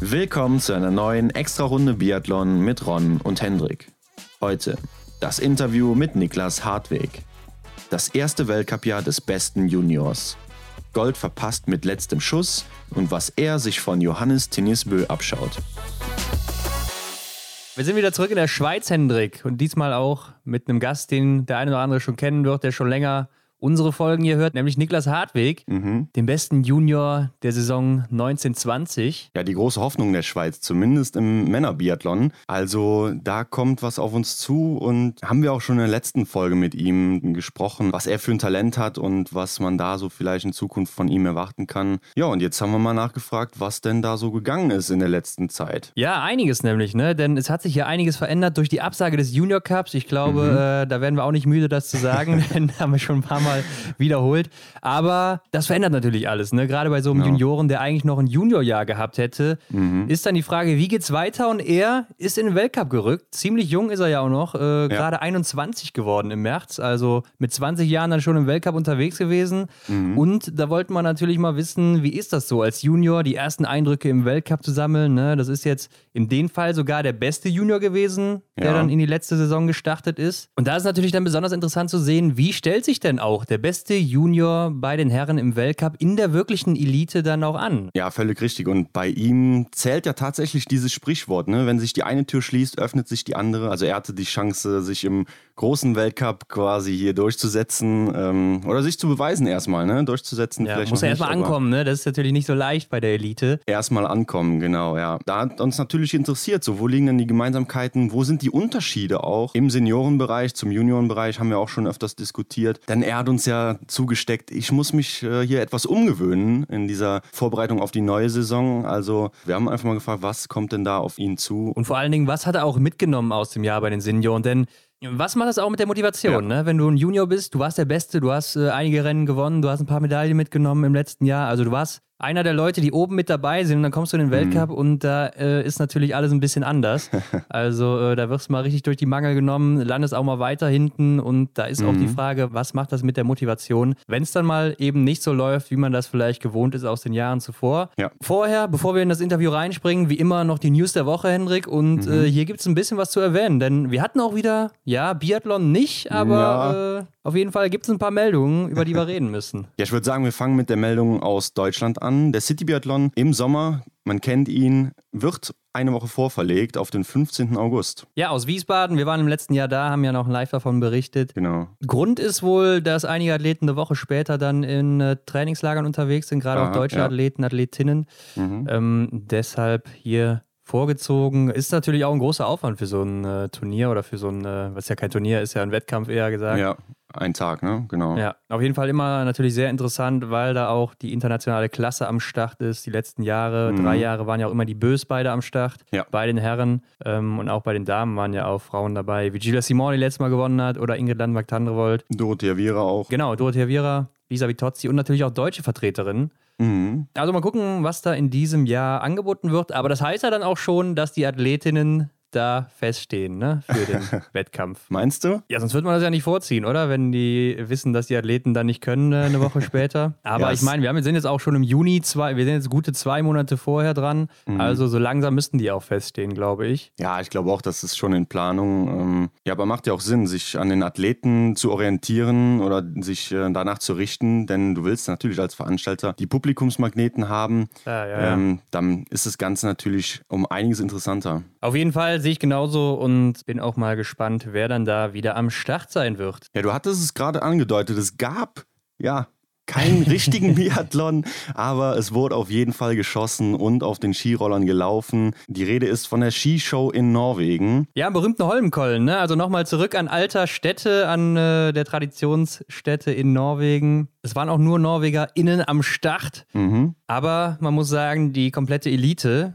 Willkommen zu einer neuen Extra-Runde Biathlon mit Ron und Hendrik. Heute das Interview mit Niklas Hartweg. Das erste Weltcup-Jahr des besten Juniors. Gold verpasst mit letztem Schuss und was er sich von Johannes Tinisbö abschaut. Wir sind wieder zurück in der Schweiz, Hendrik. Und diesmal auch mit einem Gast, den der eine oder andere schon kennen wird, der schon länger unsere Folgen hier hört, nämlich Niklas Hartweg, mhm. den besten Junior der Saison 1920. Ja, die große Hoffnung der Schweiz, zumindest im Männerbiathlon. Also da kommt was auf uns zu und haben wir auch schon in der letzten Folge mit ihm gesprochen, was er für ein Talent hat und was man da so vielleicht in Zukunft von ihm erwarten kann. Ja, und jetzt haben wir mal nachgefragt, was denn da so gegangen ist in der letzten Zeit. Ja, einiges nämlich, ne? Denn es hat sich ja einiges verändert durch die Absage des Junior Cups. Ich glaube, mhm. äh, da werden wir auch nicht müde, das zu sagen, denn haben wir schon ein paar Mal mal wiederholt. Aber das verändert natürlich alles. Ne? Gerade bei so einem ja. Junioren, der eigentlich noch ein Juniorjahr gehabt hätte, mhm. ist dann die Frage, wie geht's weiter? Und er ist in den Weltcup gerückt. Ziemlich jung ist er ja auch noch. Äh, ja. Gerade 21 geworden im März. Also mit 20 Jahren dann schon im Weltcup unterwegs gewesen. Mhm. Und da wollte man natürlich mal wissen, wie ist das so als Junior, die ersten Eindrücke im Weltcup zu sammeln. Ne? Das ist jetzt in dem Fall sogar der beste Junior gewesen, der ja. dann in die letzte Saison gestartet ist. Und da ist natürlich dann besonders interessant zu sehen, wie stellt sich denn auch der beste Junior bei den Herren im Weltcup in der wirklichen Elite dann auch an. Ja, völlig richtig. Und bei ihm zählt ja tatsächlich dieses Sprichwort, ne? wenn sich die eine Tür schließt, öffnet sich die andere. Also er hatte die Chance, sich im großen Weltcup quasi hier durchzusetzen ähm, oder sich zu beweisen erstmal, ne? durchzusetzen. Ja, muss er erstmal ankommen, ne? das ist natürlich nicht so leicht bei der Elite. Erstmal ankommen, genau, ja. Da hat uns natürlich interessiert, so wo liegen denn die Gemeinsamkeiten, wo sind die Unterschiede auch im Seniorenbereich zum Juniorenbereich, haben wir auch schon öfters diskutiert. Denn er hat uns ja zugesteckt, ich muss mich äh, hier etwas umgewöhnen in dieser Vorbereitung auf die neue Saison. Also wir haben einfach mal gefragt, was kommt denn da auf ihn zu? Und vor allen Dingen, was hat er auch mitgenommen aus dem Jahr bei den Senioren? Denn was macht das auch mit der Motivation, ja. ne? Wenn du ein Junior bist, du warst der Beste, du hast äh, einige Rennen gewonnen, du hast ein paar Medaillen mitgenommen im letzten Jahr. Also du warst einer der Leute, die oben mit dabei sind und dann kommst du in den Weltcup mhm. und da äh, ist natürlich alles ein bisschen anders. also äh, da wirst du mal richtig durch die Mangel genommen, landest auch mal weiter hinten und da ist mhm. auch die mhm. Frage, was macht das mit der Motivation, wenn es dann mal eben nicht so läuft, wie man das vielleicht gewohnt ist aus den Jahren zuvor. Ja. Vorher, bevor wir in das Interview reinspringen, wie immer noch die News der Woche, Hendrik und mhm. äh, hier gibt es ein bisschen was zu erwähnen, denn wir hatten auch wieder, ja, Biathlon nicht, aber ja. Äh, auf jeden Fall gibt es ein paar Meldungen, über die wir reden müssen. Ja, ich würde sagen, wir fangen mit der Meldung aus Deutschland an. Der City Biathlon im Sommer, man kennt ihn, wird eine Woche vorverlegt auf den 15. August. Ja, aus Wiesbaden. Wir waren im letzten Jahr da, haben ja noch live davon berichtet. Genau. Grund ist wohl, dass einige Athleten eine Woche später dann in äh, Trainingslagern unterwegs sind, gerade auch deutsche ja. Athleten, Athletinnen. Mhm. Ähm, deshalb hier vorgezogen. Ist natürlich auch ein großer Aufwand für so ein äh, Turnier oder für so ein, äh, was ja kein Turnier ist, ja ein Wettkampf eher gesagt. Ja, ein Tag, ne? Genau. Ja, auf jeden Fall immer natürlich sehr interessant, weil da auch die internationale Klasse am Start ist. Die letzten Jahre, mhm. drei Jahre waren ja auch immer die Bös beide am Start. Ja. Bei den Herren ähm, und auch bei den Damen waren ja auch Frauen dabei, wie Gila Simone die letztes Mal gewonnen hat oder Ingrid Landmark-Tandrevold. Dorothea Viera auch. Genau, Dorothea Viera, Lisa Vitozzi und natürlich auch deutsche Vertreterinnen. Mhm. Also mal gucken, was da in diesem Jahr angeboten wird. Aber das heißt ja dann auch schon, dass die Athletinnen da feststehen, ne, für den Wettkampf. Meinst du? Ja, sonst würde man das ja nicht vorziehen, oder? Wenn die wissen, dass die Athleten dann nicht können äh, eine Woche später. Aber ja, ich meine, wir haben, sind jetzt auch schon im Juni, zwei, wir sind jetzt gute zwei Monate vorher dran. Mhm. Also so langsam müssten die auch feststehen, glaube ich. Ja, ich glaube auch, das ist schon in Planung. Ähm, ja, aber macht ja auch Sinn, sich an den Athleten zu orientieren oder sich äh, danach zu richten, denn du willst natürlich als Veranstalter die Publikumsmagneten haben. Ja, ja, ähm, dann ist das Ganze natürlich um einiges interessanter. Auf jeden Fall sehe ich genauso und bin auch mal gespannt, wer dann da wieder am Start sein wird. Ja, du hattest es gerade angedeutet, es gab ja keinen richtigen Biathlon, aber es wurde auf jeden Fall geschossen und auf den Skirollern gelaufen. Die Rede ist von der Skishow in Norwegen. Ja, berühmten Holmenkollen, ne? Also nochmal zurück an alter Städte, an äh, der Traditionsstätte in Norwegen. Es waren auch nur NorwegerInnen am Start, mhm. aber man muss sagen, die komplette Elite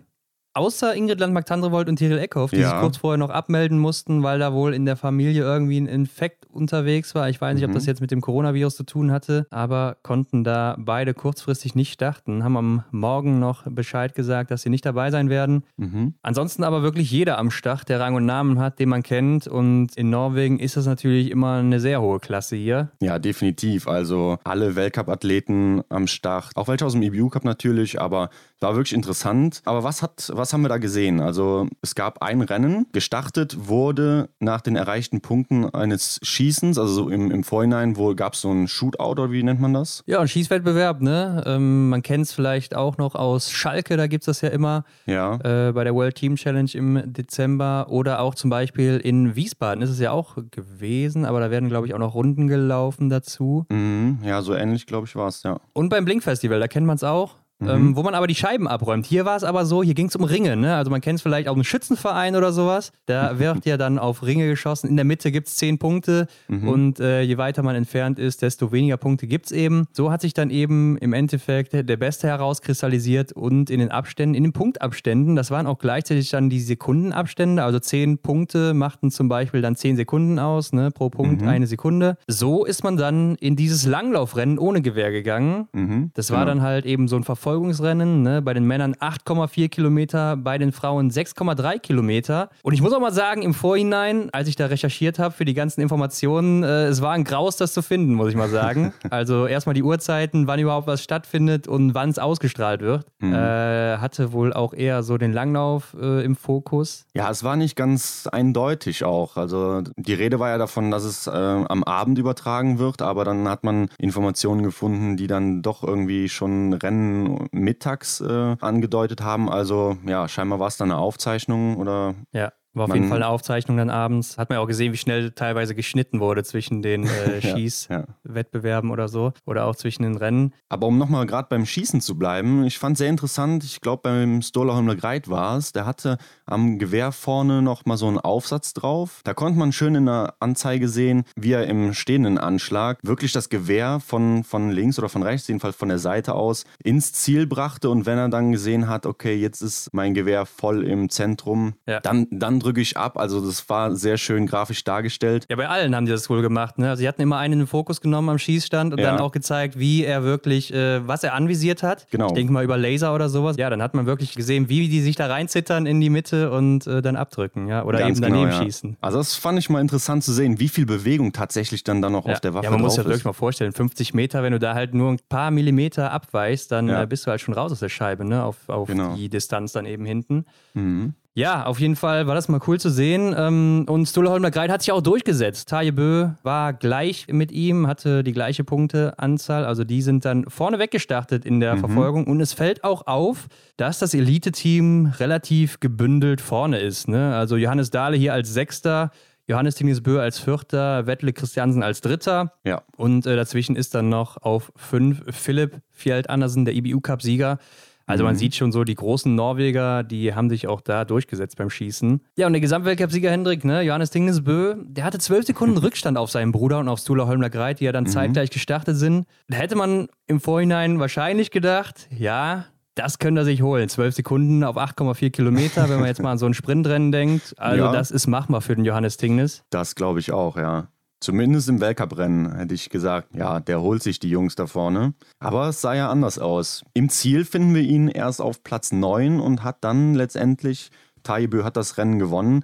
außer Ingrid Landmark-Tandrevold und Tyrell Eckhoff, die Ja. sich kurz vorher noch abmelden mussten, weil da wohl in der Familie irgendwie ein Infekt unterwegs war. Ich weiß nicht, ob Mhm. das jetzt mit dem Coronavirus zu tun hatte, aber konnten da beide kurzfristig nicht starten, haben am Morgen noch Bescheid gesagt, dass sie nicht dabei sein werden. Mhm. Ansonsten aber wirklich jeder am Start, der Rang und Namen hat, den man kennt. Und in Norwegen ist das natürlich immer eine sehr hohe Klasse hier. Ja, definitiv. Also alle Weltcup-Athleten am Start. Auch welche aus dem EBU Cup natürlich, aber war wirklich interessant. Aber was hat, was haben wir da gesehen? Also es gab ein Rennen. Gestartet wurde nach den erreichten Punkten eines Schießens, also so im, im Vorhinein, wo gab es so ein Shootout oder wie nennt man das? Ja, und Schießwettbewerb, ne? Ähm, man kennt es vielleicht auch noch aus Schalke, da gibt es das ja immer. Ja. äh, bei der World Team Challenge im Dezember oder auch zum Beispiel in Wiesbaden ist es ja auch gewesen, aber da werden, glaube ich, auch noch Runden gelaufen dazu. Mhm. Ja, so ähnlich, glaube ich, war es, ja. Und beim Blink Festival, da kennt man es auch. Ähm, wo man aber die Scheiben abräumt. Hier war es aber so, hier ging es um Ringe. Ne? Also man kennt es vielleicht auch einen Schützenverein oder sowas. Da wird ja dann auf Ringe geschossen. In der Mitte gibt es zehn Punkte und äh, je weiter man entfernt ist, desto weniger Punkte gibt es eben. So hat sich dann eben im Endeffekt der Beste herauskristallisiert und in den Abständen, in den Punktabständen, das waren auch gleichzeitig dann die Sekundenabstände. Also zehn Punkte machten zum Beispiel dann zehn Sekunden aus, ne? pro Punkt eine Sekunde. So ist man dann in dieses Langlaufrennen ohne Gewehr gegangen. Mhm. Das war Genau. dann halt eben so ein Verfolgungsrennen. Ne? Bei den Männern 8,4 Kilometer, bei den Frauen 6,3 Kilometer. Und ich muss auch mal sagen, im Vorhinein, als ich da recherchiert habe für die ganzen Informationen, äh, es war ein Graus, das zu finden, muss ich mal sagen. also erstmal die Uhrzeiten, wann überhaupt was stattfindet und wann es ausgestrahlt wird. Mhm. Äh, hatte wohl auch eher so den Langlauf äh, im Fokus. Ja, es war nicht ganz eindeutig auch. Also die Rede war ja davon, dass es äh, am Abend übertragen wird, aber dann hat man Informationen gefunden, die dann doch irgendwie schon Rennen mittags äh, angedeutet haben. Also ja, scheinbar war es dann eine Aufzeichnung oder Ja. War auf Man- jeden Fall eine Aufzeichnung dann abends. Hat man ja auch gesehen, wie schnell teilweise geschnitten wurde zwischen den äh, Ja, Schießwettbewerben oder so. Oder auch zwischen den Rennen. Aber um nochmal gerade beim Schießen zu bleiben, ich fand sehr interessant, ich glaube beim Stola Holmler Greit war es, der hatte am Gewehr vorne nochmal so einen Aufsatz drauf. Da konnte man schön in der Anzeige sehen, wie er im stehenden Anschlag wirklich das Gewehr von, von links oder von rechts, jedenfalls von der Seite aus, ins Ziel brachte und wenn er dann gesehen hat, okay, jetzt ist mein Gewehr voll im Zentrum, Ja. dann, dann drücke ich ab. Also das war sehr schön grafisch dargestellt. Ja, bei allen haben die das wohl gemacht. Ne? Also sie hatten immer einen in den Fokus genommen am Schießstand und Ja. dann auch gezeigt, wie er wirklich, äh, was er anvisiert hat. Genau. Ich denke mal über Laser oder sowas. Ja, dann hat man wirklich gesehen, wie die sich da reinzittern in die Mitte und äh, dann abdrücken, ja. Oder Ganz eben daneben genau, ja. schießen. Also das fand ich mal interessant zu sehen, wie viel Bewegung tatsächlich dann da noch Ja. auf der Waffe ja, man muss sich das ist. wirklich mal vorstellen. 50 Meter, wenn du da halt nur ein paar Millimeter abweichst, dann äh, bist du halt schon raus aus der Scheibe, ne? Auf, auf Genau. die Distanz dann eben hinten. Mhm. Ja, auf jeden Fall war das mal cool zu sehen. Ähm, Und Stule Holmler Greit hat sich auch durchgesetzt. Taje Bö war gleich mit ihm, hatte die gleiche Punkteanzahl. Also die sind dann vorne weggestartet in der Verfolgung. Und es fällt auch auf, dass das Elite-Team relativ gebündelt vorne ist. Ne? Also Johannes Dahle hier als Sechster. Johannes Tingis Bö als Vierter, Wettle Christiansen als Dritter. Ja. Und äh, dazwischen ist dann noch auf fünf Philipp Fjeld Andersen, der IBU-Cup-Sieger. Also man sieht schon so, die großen Norweger, die haben sich auch da durchgesetzt beim Schießen. Ja, und der Gesamtweltcup-Sieger Hendrik, ne, Johannes Tingnes Bö, der hatte zwölf Sekunden Rückstand auf seinen Bruder und auf Stula Holmler Greit, die ja dann zeitgleich gestartet sind. Da hätte man im Vorhinein wahrscheinlich gedacht, ja, das könnte er sich holen. Zwölf Sekunden auf 8,4 Kilometer, wenn man jetzt mal an so ein Sprintrennen denkt. Also Ja. das ist machbar für den Johannes Tingnes. Das glaube ich auch, ja. Zumindest im Weltcuprennen hätte ich gesagt, ja, der holt sich die Jungs da vorne. Aber es sah ja anders aus. Im Ziel finden wir ihn erst auf Platz 9 und hat dann letztendlich, Taibö hat das Rennen gewonnen,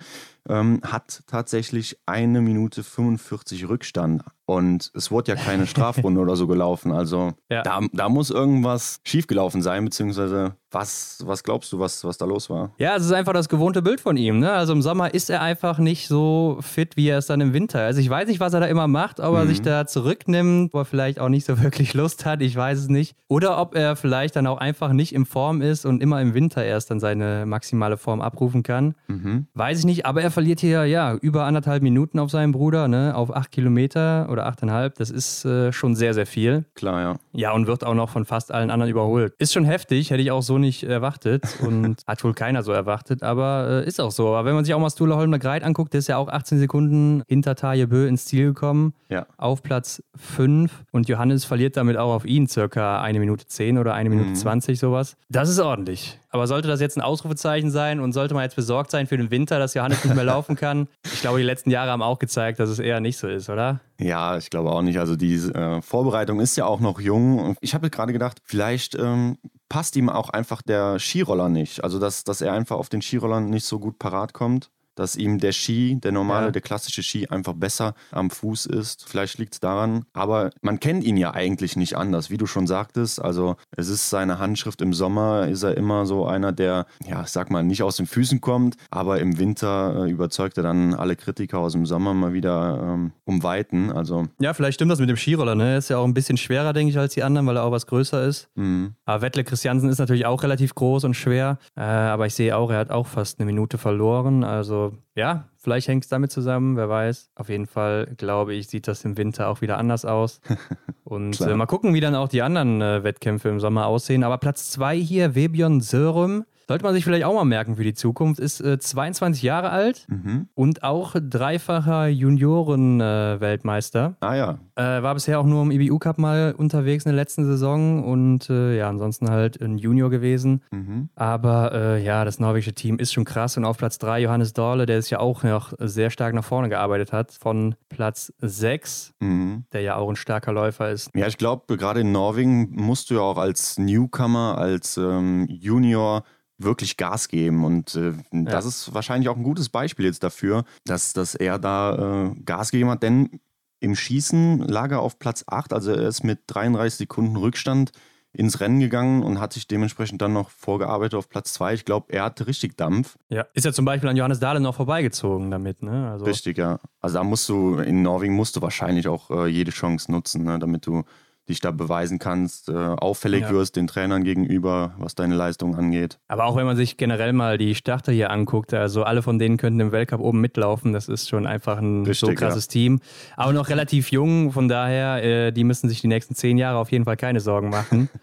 ähm, hat tatsächlich eine Minute 45 Rückstand. Und es wurde ja keine Strafrunde oder so gelaufen. Also Ja. da, da muss irgendwas schiefgelaufen sein, beziehungsweise was, was glaubst du, was, was da los war? Ja, es ist einfach das gewohnte Bild von ihm. Ne? Also im Sommer ist er einfach nicht so fit, wie er es dann im Winter. Also ich weiß nicht, was er da immer macht, ob er sich da zurücknimmt, wo er vielleicht auch nicht so wirklich Lust hat, ich weiß es nicht. Oder ob er vielleicht dann auch einfach nicht in Form ist und immer im Winter erst dann seine maximale Form abrufen kann. Weiß ich nicht, aber er verliert hier ja über anderthalb Minuten auf seinen Bruder, ne, auf acht Kilometer oder achteinhalb. Das ist äh, schon sehr, sehr viel. Klar, ja. Ja, und wird auch noch von fast allen anderen überholt. Ist schon heftig, hätte ich auch so nicht erwartet und hat wohl keiner so erwartet, aber äh, ist auch so. Aber wenn man sich auch mal Stula Holmler Greit anguckt, der ist ja auch 18 Sekunden hinter Taje Bö ins Ziel gekommen. Ja. Auf Platz 5 und Johannes verliert damit auch auf ihn circa eine Minute 10 oder eine Minute Mhm. 20 sowas. Das ist ordentlich. Aber sollte das jetzt ein Ausrufezeichen sein und sollte man jetzt besorgt sein für den Winter, dass Johannes nicht mehr laufen kann? Ich glaube, die letzten Jahre haben auch gezeigt, dass es eher nicht so ist, oder? Ja, ich glaube auch nicht. Also die äh, Vorbereitung ist ja auch noch jung. Ich habe gerade gedacht, vielleicht ähm, passt ihm auch einfach der Skiroller nicht. Also dass, dass er einfach auf den Skirollern nicht so gut parat kommt. Dass ihm der Ski, der normale, Ja. der klassische Ski einfach besser am Fuß ist. Vielleicht liegt es daran. Aber man kennt ihn ja eigentlich nicht anders, wie du schon sagtest. Also es ist seine Handschrift im Sommer, ist er immer so einer, der, ja, ich sag mal, nicht aus den Füßen kommt, aber im Winter äh, überzeugt er dann alle Kritiker aus dem Sommer mal wieder ähm, um Weiten. Also Ja, vielleicht stimmt das mit dem Skiroller, ne? Ist ja auch ein bisschen schwerer, denke ich, als die anderen, weil er auch was größer ist. mh. Aber Wettle Christiansen ist natürlich auch relativ groß und schwer. Äh, aber ich sehe auch, er hat auch fast eine Minute verloren. Also ja, vielleicht hängt es damit zusammen, wer weiß. Auf jeden Fall, glaube ich, sieht das im Winter auch wieder anders aus. Und äh, mal gucken, wie dann auch die anderen äh, Wettkämpfe im Sommer aussehen. Aber Platz zwei hier, Webion Sörum. Sollte man sich vielleicht auch mal merken für die Zukunft, ist äh, 22 Jahre alt Mhm. und auch dreifacher Junioren-Weltmeister. Ah ja, Äh, war bisher auch nur im IBU Cup mal unterwegs in der letzten Saison und äh, ja, ansonsten halt ein Junior gewesen. mhm. Aber äh, ja, das norwegische Team ist schon krass und auf Platz 3 Johannes Dorle, der sich ja auch noch sehr stark nach vorne gearbeitet hat, von Platz 6, Mhm. der ja auch ein starker Läufer ist. Ja, ich glaube, gerade in Norwegen musst du ja auch als Newcomer, als ähm, Junior wirklich Gas geben. Und äh, das ist wahrscheinlich auch ein gutes Beispiel jetzt dafür, dass, dass er da äh, Gas gegeben hat. Denn im Schießen lag er auf Platz 8, also er ist mit 33 Sekunden Rückstand ins Rennen gegangen und hat sich dementsprechend dann noch vorgearbeitet auf Platz 2. Ich glaube, er hatte richtig Dampf. Ja, ist ja zum Beispiel an Johannes Dahle noch vorbeigezogen damit, ne? Also, Richtig, ja. Also da musst du, in Norwegen musst du wahrscheinlich auch äh, jede Chance nutzen, ne, damit du dich da beweisen kannst, äh, auffällig Ja. wirst den Trainern gegenüber, was deine Leistung angeht. Aber auch wenn man sich generell mal die Starter hier anguckt, also alle von denen könnten im Weltcup oben mitlaufen. Das ist schon einfach ein so Richtig, krasses Team. Aber noch relativ jung, von daher, äh, die müssen sich die nächsten zehn Jahre auf jeden Fall keine Sorgen machen.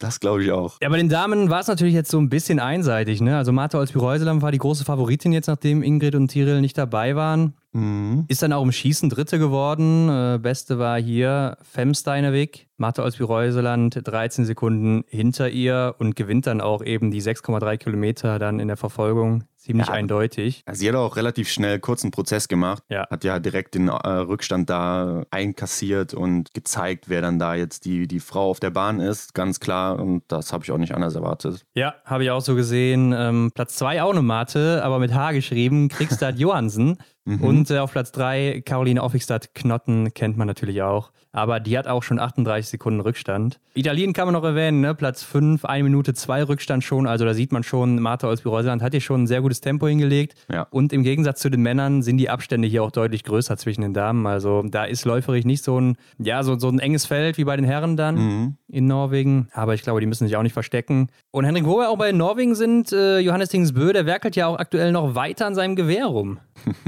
Das glaube ich auch. Ja, bei den Damen war es natürlich jetzt so ein bisschen einseitig. Ne? Also Martha Olsby-Reuseland war die große Favoritin jetzt, nachdem Ingrid und Tiril nicht dabei waren. Mhm. Ist dann auch im Schießen Dritte geworden. Äh, Beste war hier Femsteinewig. Martha Olsby-Reuseland 13 Sekunden hinter ihr und gewinnt dann auch eben die 6,3 Kilometer dann in der Verfolgung. Ziemlich Ja. eindeutig. Also sie hat auch relativ schnell kurzen Prozess gemacht. Ja. Hat ja direkt den äh, Rückstand da einkassiert und gezeigt, wer dann da jetzt die, die Frau auf der Bahn ist. Ganz klar. Und das habe ich auch nicht anders erwartet. Ja, habe ich auch so gesehen. Ähm, Platz 2 auch eine Mate, aber mit H geschrieben, Kriegstad Johansen. Und äh, auf Platz 3 Caroline Offigstadt Knotten kennt man natürlich auch. Aber die hat auch schon 38 Sekunden Rückstand. Italien kann man noch erwähnen, ne? Platz 5, 1 Minute 2 Rückstand schon. Also da sieht man schon, Martha Olsby-Reuseland hat hier schon ein sehr gutes Tempo hingelegt. Ja. Und im Gegensatz zu den Männern sind die Abstände hier auch deutlich größer zwischen den Damen. Also da ist läuferig nicht so ein, ja, so, so ein enges Feld wie bei den Herren dann Mhm. in Norwegen. Aber ich glaube, die müssen sich auch nicht verstecken. Und Henrik, wo wir auch bei Norwegen sind, äh, Johannes Tingsbö, der werkelt ja auch aktuell noch weiter an seinem Gewehr rum.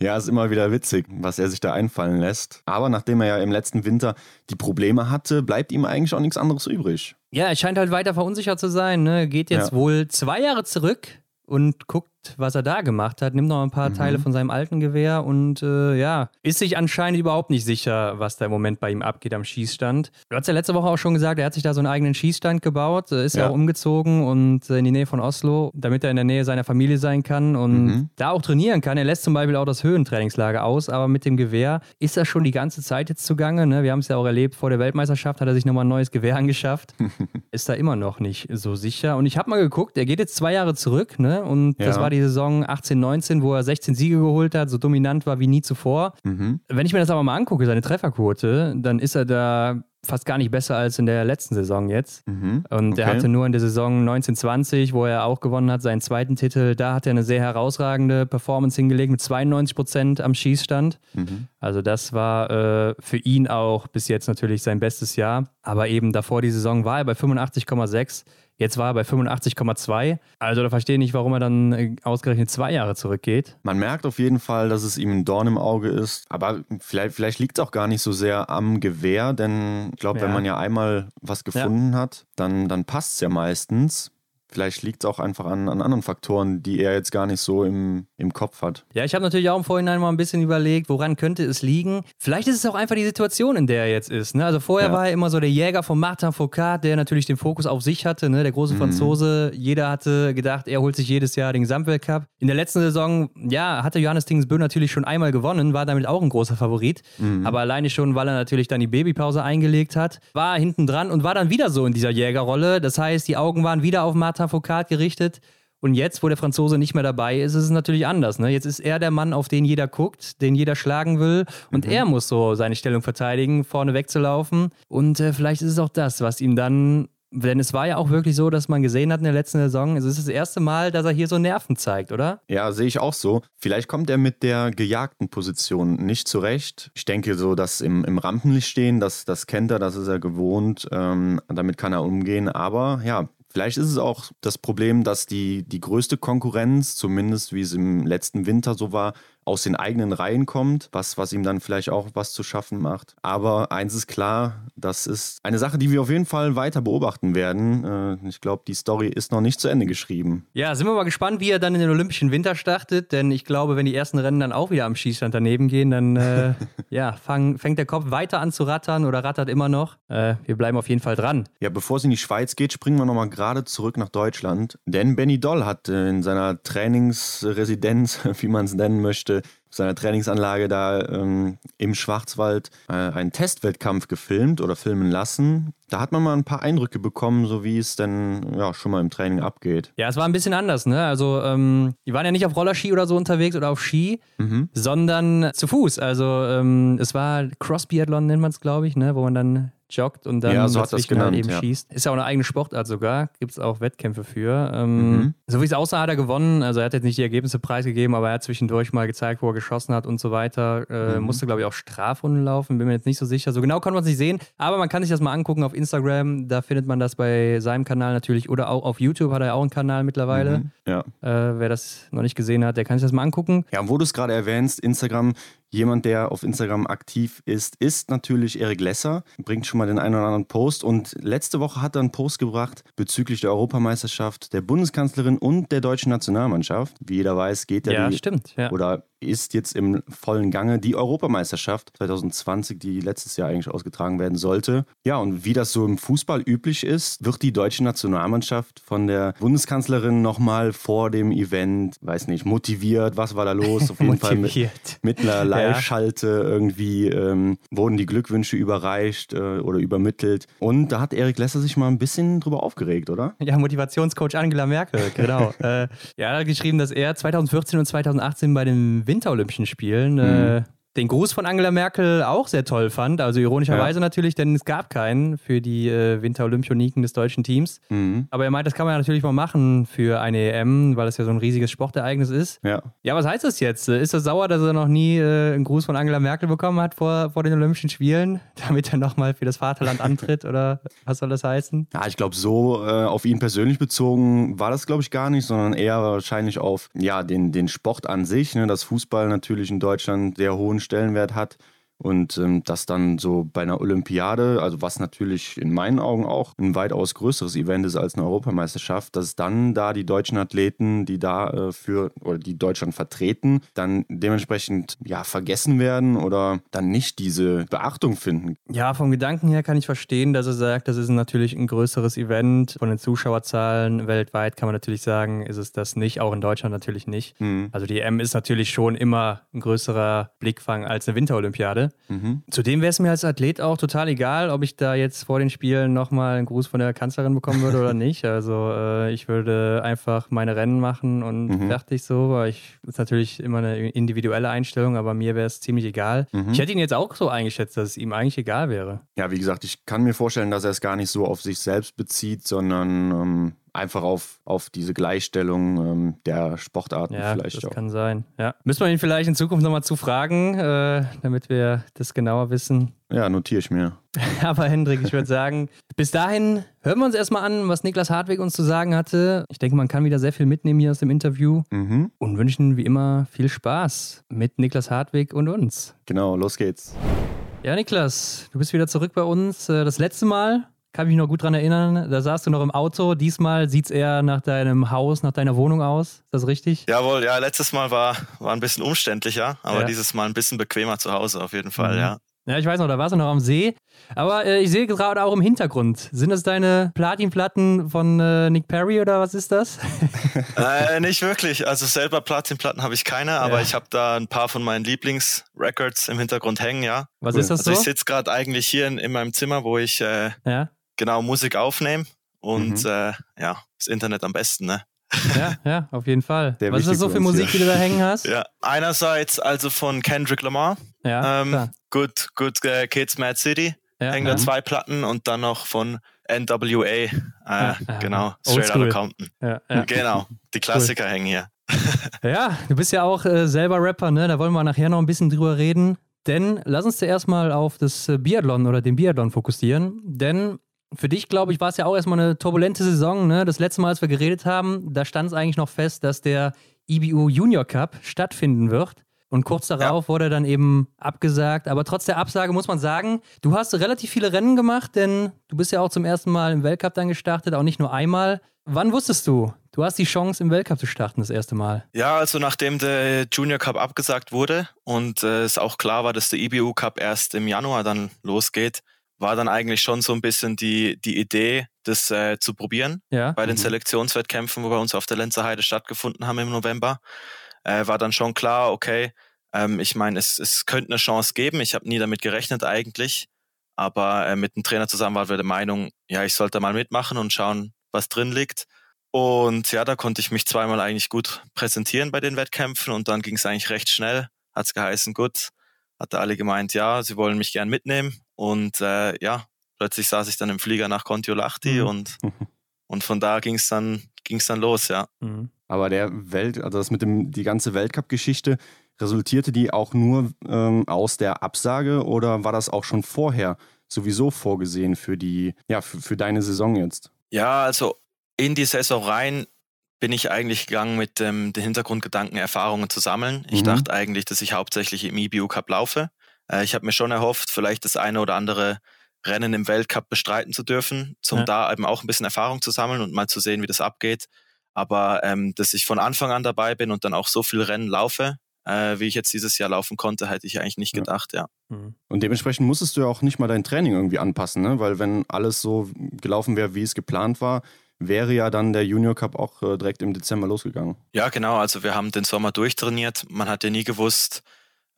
Ja, ist immer wieder witzig, was er sich da einfallen lässt. Aber nachdem er ja im letzten Winter die Probleme hatte, bleibt ihm eigentlich auch nichts anderes übrig. Ja, er scheint halt weiter verunsichert zu sein. Ne? Geht jetzt Ja. wohl zwei Jahre zurück und guckt, was er da gemacht hat. Nimmt noch ein paar Teile von seinem alten Gewehr und äh, ja, ist sich anscheinend überhaupt nicht sicher, was da im Moment bei ihm abgeht am Schießstand. Du hast ja letzte Woche auch schon gesagt, er hat sich da so einen eigenen Schießstand gebaut, äh, ist ja, Ja. auch umgezogen und äh, in die Nähe von Oslo, damit er in der Nähe seiner Familie sein kann und Mhm. da auch trainieren kann. Er lässt zum Beispiel auch das Höhentrainingslager aus, aber mit dem Gewehr ist er schon die ganze Zeit jetzt zugange. Ne? Wir haben es ja auch erlebt, vor der Weltmeisterschaft hat er sich nochmal ein neues Gewehr angeschafft. ist da immer noch nicht so sicher. Und ich habe mal geguckt, er geht jetzt zwei Jahre zurück, ne? Und das Ja. war die Saison 18, 19, wo er 16 Siege geholt hat, so dominant war wie nie zuvor. Mhm. Wenn ich mir das aber mal angucke, seine Trefferquote, dann ist er da fast gar nicht besser als in der letzten Saison jetzt. Mhm. Und er Okay. hatte nur in der Saison 1920, wo er auch gewonnen hat, seinen zweiten Titel, da hat er eine sehr herausragende Performance hingelegt mit 92 Prozent am Schießstand. Mhm. Also das war äh, für ihn auch bis jetzt natürlich sein bestes Jahr. Aber eben davor die Saison war er bei 85,6. Jetzt war er bei 85,2. Also da verstehe ich nicht, warum er dann äh, ausgerechnet zwei Jahre zurückgeht. Man merkt auf jeden Fall, dass es ihm ein Dorn im Auge ist. Aber vielleicht, vielleicht liegt es auch gar nicht so sehr am Gewehr, denn ich glaube, ja. wenn man ja einmal was gefunden ja. hat, dann, dann passt es ja meistens. Vielleicht liegt es auch einfach an, an anderen Faktoren, die er jetzt gar nicht so im, im Kopf hat. Ja, ich habe natürlich auch im Vorhinein mal ein bisschen überlegt, woran könnte es liegen. Vielleicht ist es auch einfach die Situation, in der er jetzt ist. Ne? Also vorher ja. war er immer so der Jäger von Martin Foucault, der natürlich den Fokus auf sich hatte, ne? der große mhm. Franzose. Mhm. Jeder hatte gedacht, er holt sich jedes Jahr den Gesamtweltcup. In der letzten Saison, ja, hatte Johannes Tingsbö natürlich schon einmal gewonnen, war damit auch ein großer Favorit. Mhm. Aber alleine schon, weil er natürlich dann die Babypause eingelegt hat, war hinten dran und war dann wieder so in dieser Jägerrolle. Das heißt, die Augen waren wieder auf Martin Martin Foucault gerichtet. Und jetzt, wo der Franzose nicht mehr dabei ist, ist es natürlich anders. Ne? Jetzt ist er der Mann, auf den jeder guckt, den jeder schlagen will. Und mhm. er muss so seine Stellung verteidigen, vorne wegzulaufen. Und äh, vielleicht ist es auch das, was ihm dann. Denn es war ja auch wirklich so, dass man gesehen hat in der letzten Saison, es ist das erste Mal, dass er hier so Nerven zeigt, oder? Ja, sehe ich auch so. Vielleicht kommt er mit der gejagten Position nicht zurecht. Ich denke so, dass im, im Rampenlicht stehen, das, das kennt er, das ist er gewohnt, ähm, damit kann er umgehen. Aber ja, Vielleicht ist es auch das Problem, dass die, die größte Konkurrenz, zumindest wie es im letzten Winter so war, aus den eigenen Reihen kommt, was, was ihm dann vielleicht auch was zu schaffen macht. Aber eins ist klar, das ist eine Sache, die wir auf jeden Fall weiter beobachten werden. Äh, ich glaube, die Story ist noch nicht zu Ende geschrieben. Ja, sind wir mal gespannt, wie er dann in den Olympischen Winter startet, denn ich glaube, wenn die ersten Rennen dann auch wieder am Schießstand daneben gehen, dann äh, ja, fang, fängt der Kopf weiter an zu rattern oder rattert immer noch. Äh, wir bleiben auf jeden Fall dran. Ja, bevor es in die Schweiz geht, springen wir nochmal gerade zurück nach Deutschland, denn Benny Doll hat äh, in seiner Trainingsresidenz, wie man es nennen möchte, möchte, seiner Trainingsanlage da ähm, im Schwarzwald äh, einen Testwettkampf gefilmt oder filmen lassen. Da hat man mal ein paar Eindrücke bekommen, so wie es denn ja, schon mal im Training abgeht. Ja, es war ein bisschen anders, ne? Also, ähm, die waren ja nicht auf Rollerski oder so unterwegs oder auf Ski, mhm. sondern zu Fuß. Also, ähm, es war Cross-Biathlon, nennt man es, glaube ich, ne? Wo man dann joggt und dann ja, so hat das genannt, halt eben ja. schießt. Ist ja auch eine eigene Sportart sogar, gibt es auch Wettkämpfe für. Ähm, mhm. So wie es aussah, hat er gewonnen. Also er hat jetzt nicht die Ergebnisse preisgegeben, aber er hat zwischendurch mal gezeigt, wo er geschossen hat und so weiter. Äh, mhm. Musste, glaube ich, auch Strafrunden laufen, bin mir jetzt nicht so sicher. So genau konnte man es nicht sehen, aber man kann sich das mal angucken auf Instagram. Da findet man das bei seinem Kanal natürlich oder auch auf YouTube hat er auch einen Kanal mittlerweile. Mhm. Ja. Äh, wer das noch nicht gesehen hat, der kann sich das mal angucken. Ja, und wo du es gerade erwähnst, Instagram, Jemand, der auf Instagram aktiv ist, ist natürlich Erik Lesser, bringt schon mal den einen oder anderen Post und letzte Woche hat er einen Post gebracht bezüglich der Europameisterschaft, der Bundeskanzlerin und der deutschen Nationalmannschaft. Wie jeder weiß, geht ja, ja die, stimmt, ja. oder ist jetzt im vollen Gange die Europameisterschaft 2020, die letztes Jahr eigentlich ausgetragen werden sollte. Ja, und wie das so im Fußball üblich ist, wird die deutsche Nationalmannschaft von der Bundeskanzlerin nochmal vor dem Event, weiß nicht, motiviert. Was war da los? Auf jeden Fall mit, mit einer Live-Schalte irgendwie ähm, wurden die Glückwünsche überreicht äh, oder übermittelt. Und da hat Erik Lesser sich mal ein bisschen drüber aufgeregt, oder? Ja, Motivationscoach Angela Merkel, genau. äh, ja, er hat geschrieben, dass er 2014 und 2018 bei den Winterolympischen Spielen äh, mhm den Gruß von Angela Merkel auch sehr toll fand. Also ironischerweise ja. natürlich, denn es gab keinen für die äh, Winterolympioniken des deutschen Teams. Mhm. Aber er meint, das kann man ja natürlich mal machen für eine EM, weil es ja so ein riesiges Sportereignis ist. Ja. Ja, was heißt das jetzt? Ist er sauer, dass er noch nie äh, einen Gruß von Angela Merkel bekommen hat vor, vor den Olympischen Spielen, damit er nochmal für das Vaterland antritt? oder was soll das heißen? Ja, ich glaube, so äh, auf ihn persönlich bezogen war das, glaube ich, gar nicht, sondern eher wahrscheinlich auf ja, den, den Sport an sich. Ne? Das Fußball natürlich in Deutschland sehr hohen Stellenwert hat. Und ähm, das dann so bei einer Olympiade, also was natürlich in meinen Augen auch ein weitaus größeres Event ist als eine Europameisterschaft, dass dann da die deutschen Athleten, die da äh, für oder die Deutschland vertreten, dann dementsprechend ja vergessen werden oder dann nicht diese Beachtung finden. Ja, vom Gedanken her kann ich verstehen, dass er sagt, das ist natürlich ein größeres Event. Von den Zuschauerzahlen weltweit kann man natürlich sagen, ist es das nicht, auch in Deutschland natürlich nicht. Mhm. Also die M ist natürlich schon immer ein größerer Blickfang als eine Winterolympiade. Mhm. Zudem wäre es mir als Athlet auch total egal, ob ich da jetzt vor den Spielen nochmal einen Gruß von der Kanzlerin bekommen würde oder nicht. Also äh, ich würde einfach meine Rennen machen und mhm. fertig so, weil ich ist natürlich immer eine individuelle Einstellung, aber mir wäre es ziemlich egal. Mhm. Ich hätte ihn jetzt auch so eingeschätzt, dass es ihm eigentlich egal wäre. Ja, wie gesagt, ich kann mir vorstellen, dass er es gar nicht so auf sich selbst bezieht, sondern ähm, einfach auf, auf diese Gleichstellung ähm, der Sportarten ja, vielleicht das auch. kann sein. Ja. Müssen wir ihn vielleicht in Zukunft nochmal zu fragen, äh, damit wir das genauer wissen. Ja, notiere ich mir. Aber Hendrik, ich würde sagen, bis dahin hören wir uns erstmal an, was Niklas Hartwig uns zu sagen hatte. Ich denke, man kann wieder sehr viel mitnehmen hier aus dem Interview Mhm. und wünschen wie immer viel Spaß mit Niklas Hartwig und uns. Genau, los geht's. Ja, Niklas, du bist wieder zurück bei uns. Äh, Das letzte Mal kann mich noch gut dran erinnern, da saßt du noch im Auto. Diesmal sieht es eher nach deinem Haus, nach deiner Wohnung aus. Ist das richtig? Jawohl, ja, letztes Mal war, war ein bisschen umständlicher, aber Ja. dieses Mal ein bisschen bequemer zu Hause auf jeden Fall, Mhm. ja. Ja, ich weiß noch, da warst du noch am See. Aber äh, ich sehe gerade auch im Hintergrund. Sind das deine Platinplatten von äh, Nick Perry oder was ist das? äh, nicht wirklich, also selber Platinplatten habe ich keine, aber Ja. ich habe da ein paar von meinen Lieblingsrecords im Hintergrund hängen, ja. Was Cool. ist das Also ich sitze gerade eigentlich hier in, in meinem Zimmer, wo ich äh, Ja, genau Musik aufnehme und Mhm. äh, ja, das Internet am besten, ne? ja, ja, auf jeden Fall. Der was ist das so für Musik, hier. die du da hängen hast? Ja, einerseits also von Kendrick Lamar, Ja, ähm, klar. Good, Good äh, Kids Mad City, Ja, hängen ja. da zwei Platten und dann noch von NWA, äh, ja. genau, Straight. Outta Compton. Ja, ja. Genau, die Klassiker hängen hier. ja, du bist ja auch äh, selber Rapper, ne? Da wollen wir nachher noch ein bisschen drüber reden. Denn lass uns zuerst mal auf das äh, Biathlon oder den Biathlon fokussieren. Denn für dich, glaube ich, war es ja auch erstmal eine turbulente Saison. Ne? Das letzte Mal, als wir geredet haben, da stand es eigentlich noch fest, dass der IBU Junior Cup stattfinden wird. Und kurz darauf wurde dann eben abgesagt. Aber trotz der Absage muss man sagen, du hast relativ viele Rennen gemacht, denn du bist ja auch zum ersten Mal im Weltcup dann gestartet, auch nicht nur einmal. Wann wusstest du, du hast die Chance, im Weltcup zu starten das erste Mal? Ja, also nachdem der Junior Cup abgesagt wurde und äh, es auch klar war, dass der IBU Cup erst im Januar dann losgeht, war dann eigentlich schon so ein bisschen die, die Idee, das äh, zu probieren. Ja. Bei den Mhm. Selektionswettkämpfen, wo bei uns auf der Lenzer Heide stattgefunden haben im November, äh, war dann schon klar, okay, ähm, ich meine, es, es könnte eine Chance geben. Ich habe nie damit gerechnet eigentlich. Aber äh, mit dem Trainer zusammen waren wir der Meinung, ja, ich sollte mal mitmachen und schauen, was drin liegt. Und ja, da konnte ich mich zweimal eigentlich gut präsentieren bei den Wettkämpfen und dann ging es eigentlich recht schnell. Hat es geheißen, gut, hatte alle gemeint, ja, sie wollen mich gern mitnehmen. Und äh, ja, plötzlich saß ich dann im Flieger nach Kontiolahti Mhm. und, und von da ging es dann, ging's dann los, ja. Mhm. Aber der Welt, also das mit dem, die ganze Weltcup-Geschichte, resultierte die auch nur ähm, aus der Absage oder war das auch schon vorher sowieso vorgesehen für die, ja, für, für deine Saison jetzt? Ja, also in die Saison rein bin ich eigentlich gegangen mit dem, den Hintergrundgedanken, Erfahrungen zu sammeln. Ich Mhm. dachte eigentlich, dass ich hauptsächlich im EBU Cup laufe. Äh, ich habe mir schon erhofft, vielleicht das eine oder andere Rennen im Weltcup bestreiten zu dürfen, um Ja. da eben auch ein bisschen Erfahrung zu sammeln und mal zu sehen, wie das abgeht. Aber ähm, dass ich von Anfang an dabei bin und dann auch so viel Rennen laufe, äh, wie ich jetzt dieses Jahr laufen konnte, hätte ich eigentlich nicht Ja. gedacht, ja. Mhm. Und dementsprechend musstest du ja auch nicht mal dein Training irgendwie anpassen, ne? weil wenn alles so gelaufen wäre, wie es geplant war, wäre ja dann der Junior Cup auch äh, direkt im Dezember losgegangen. Ja, genau. Also wir haben den Sommer durchtrainiert. Man hat ja nie gewusst,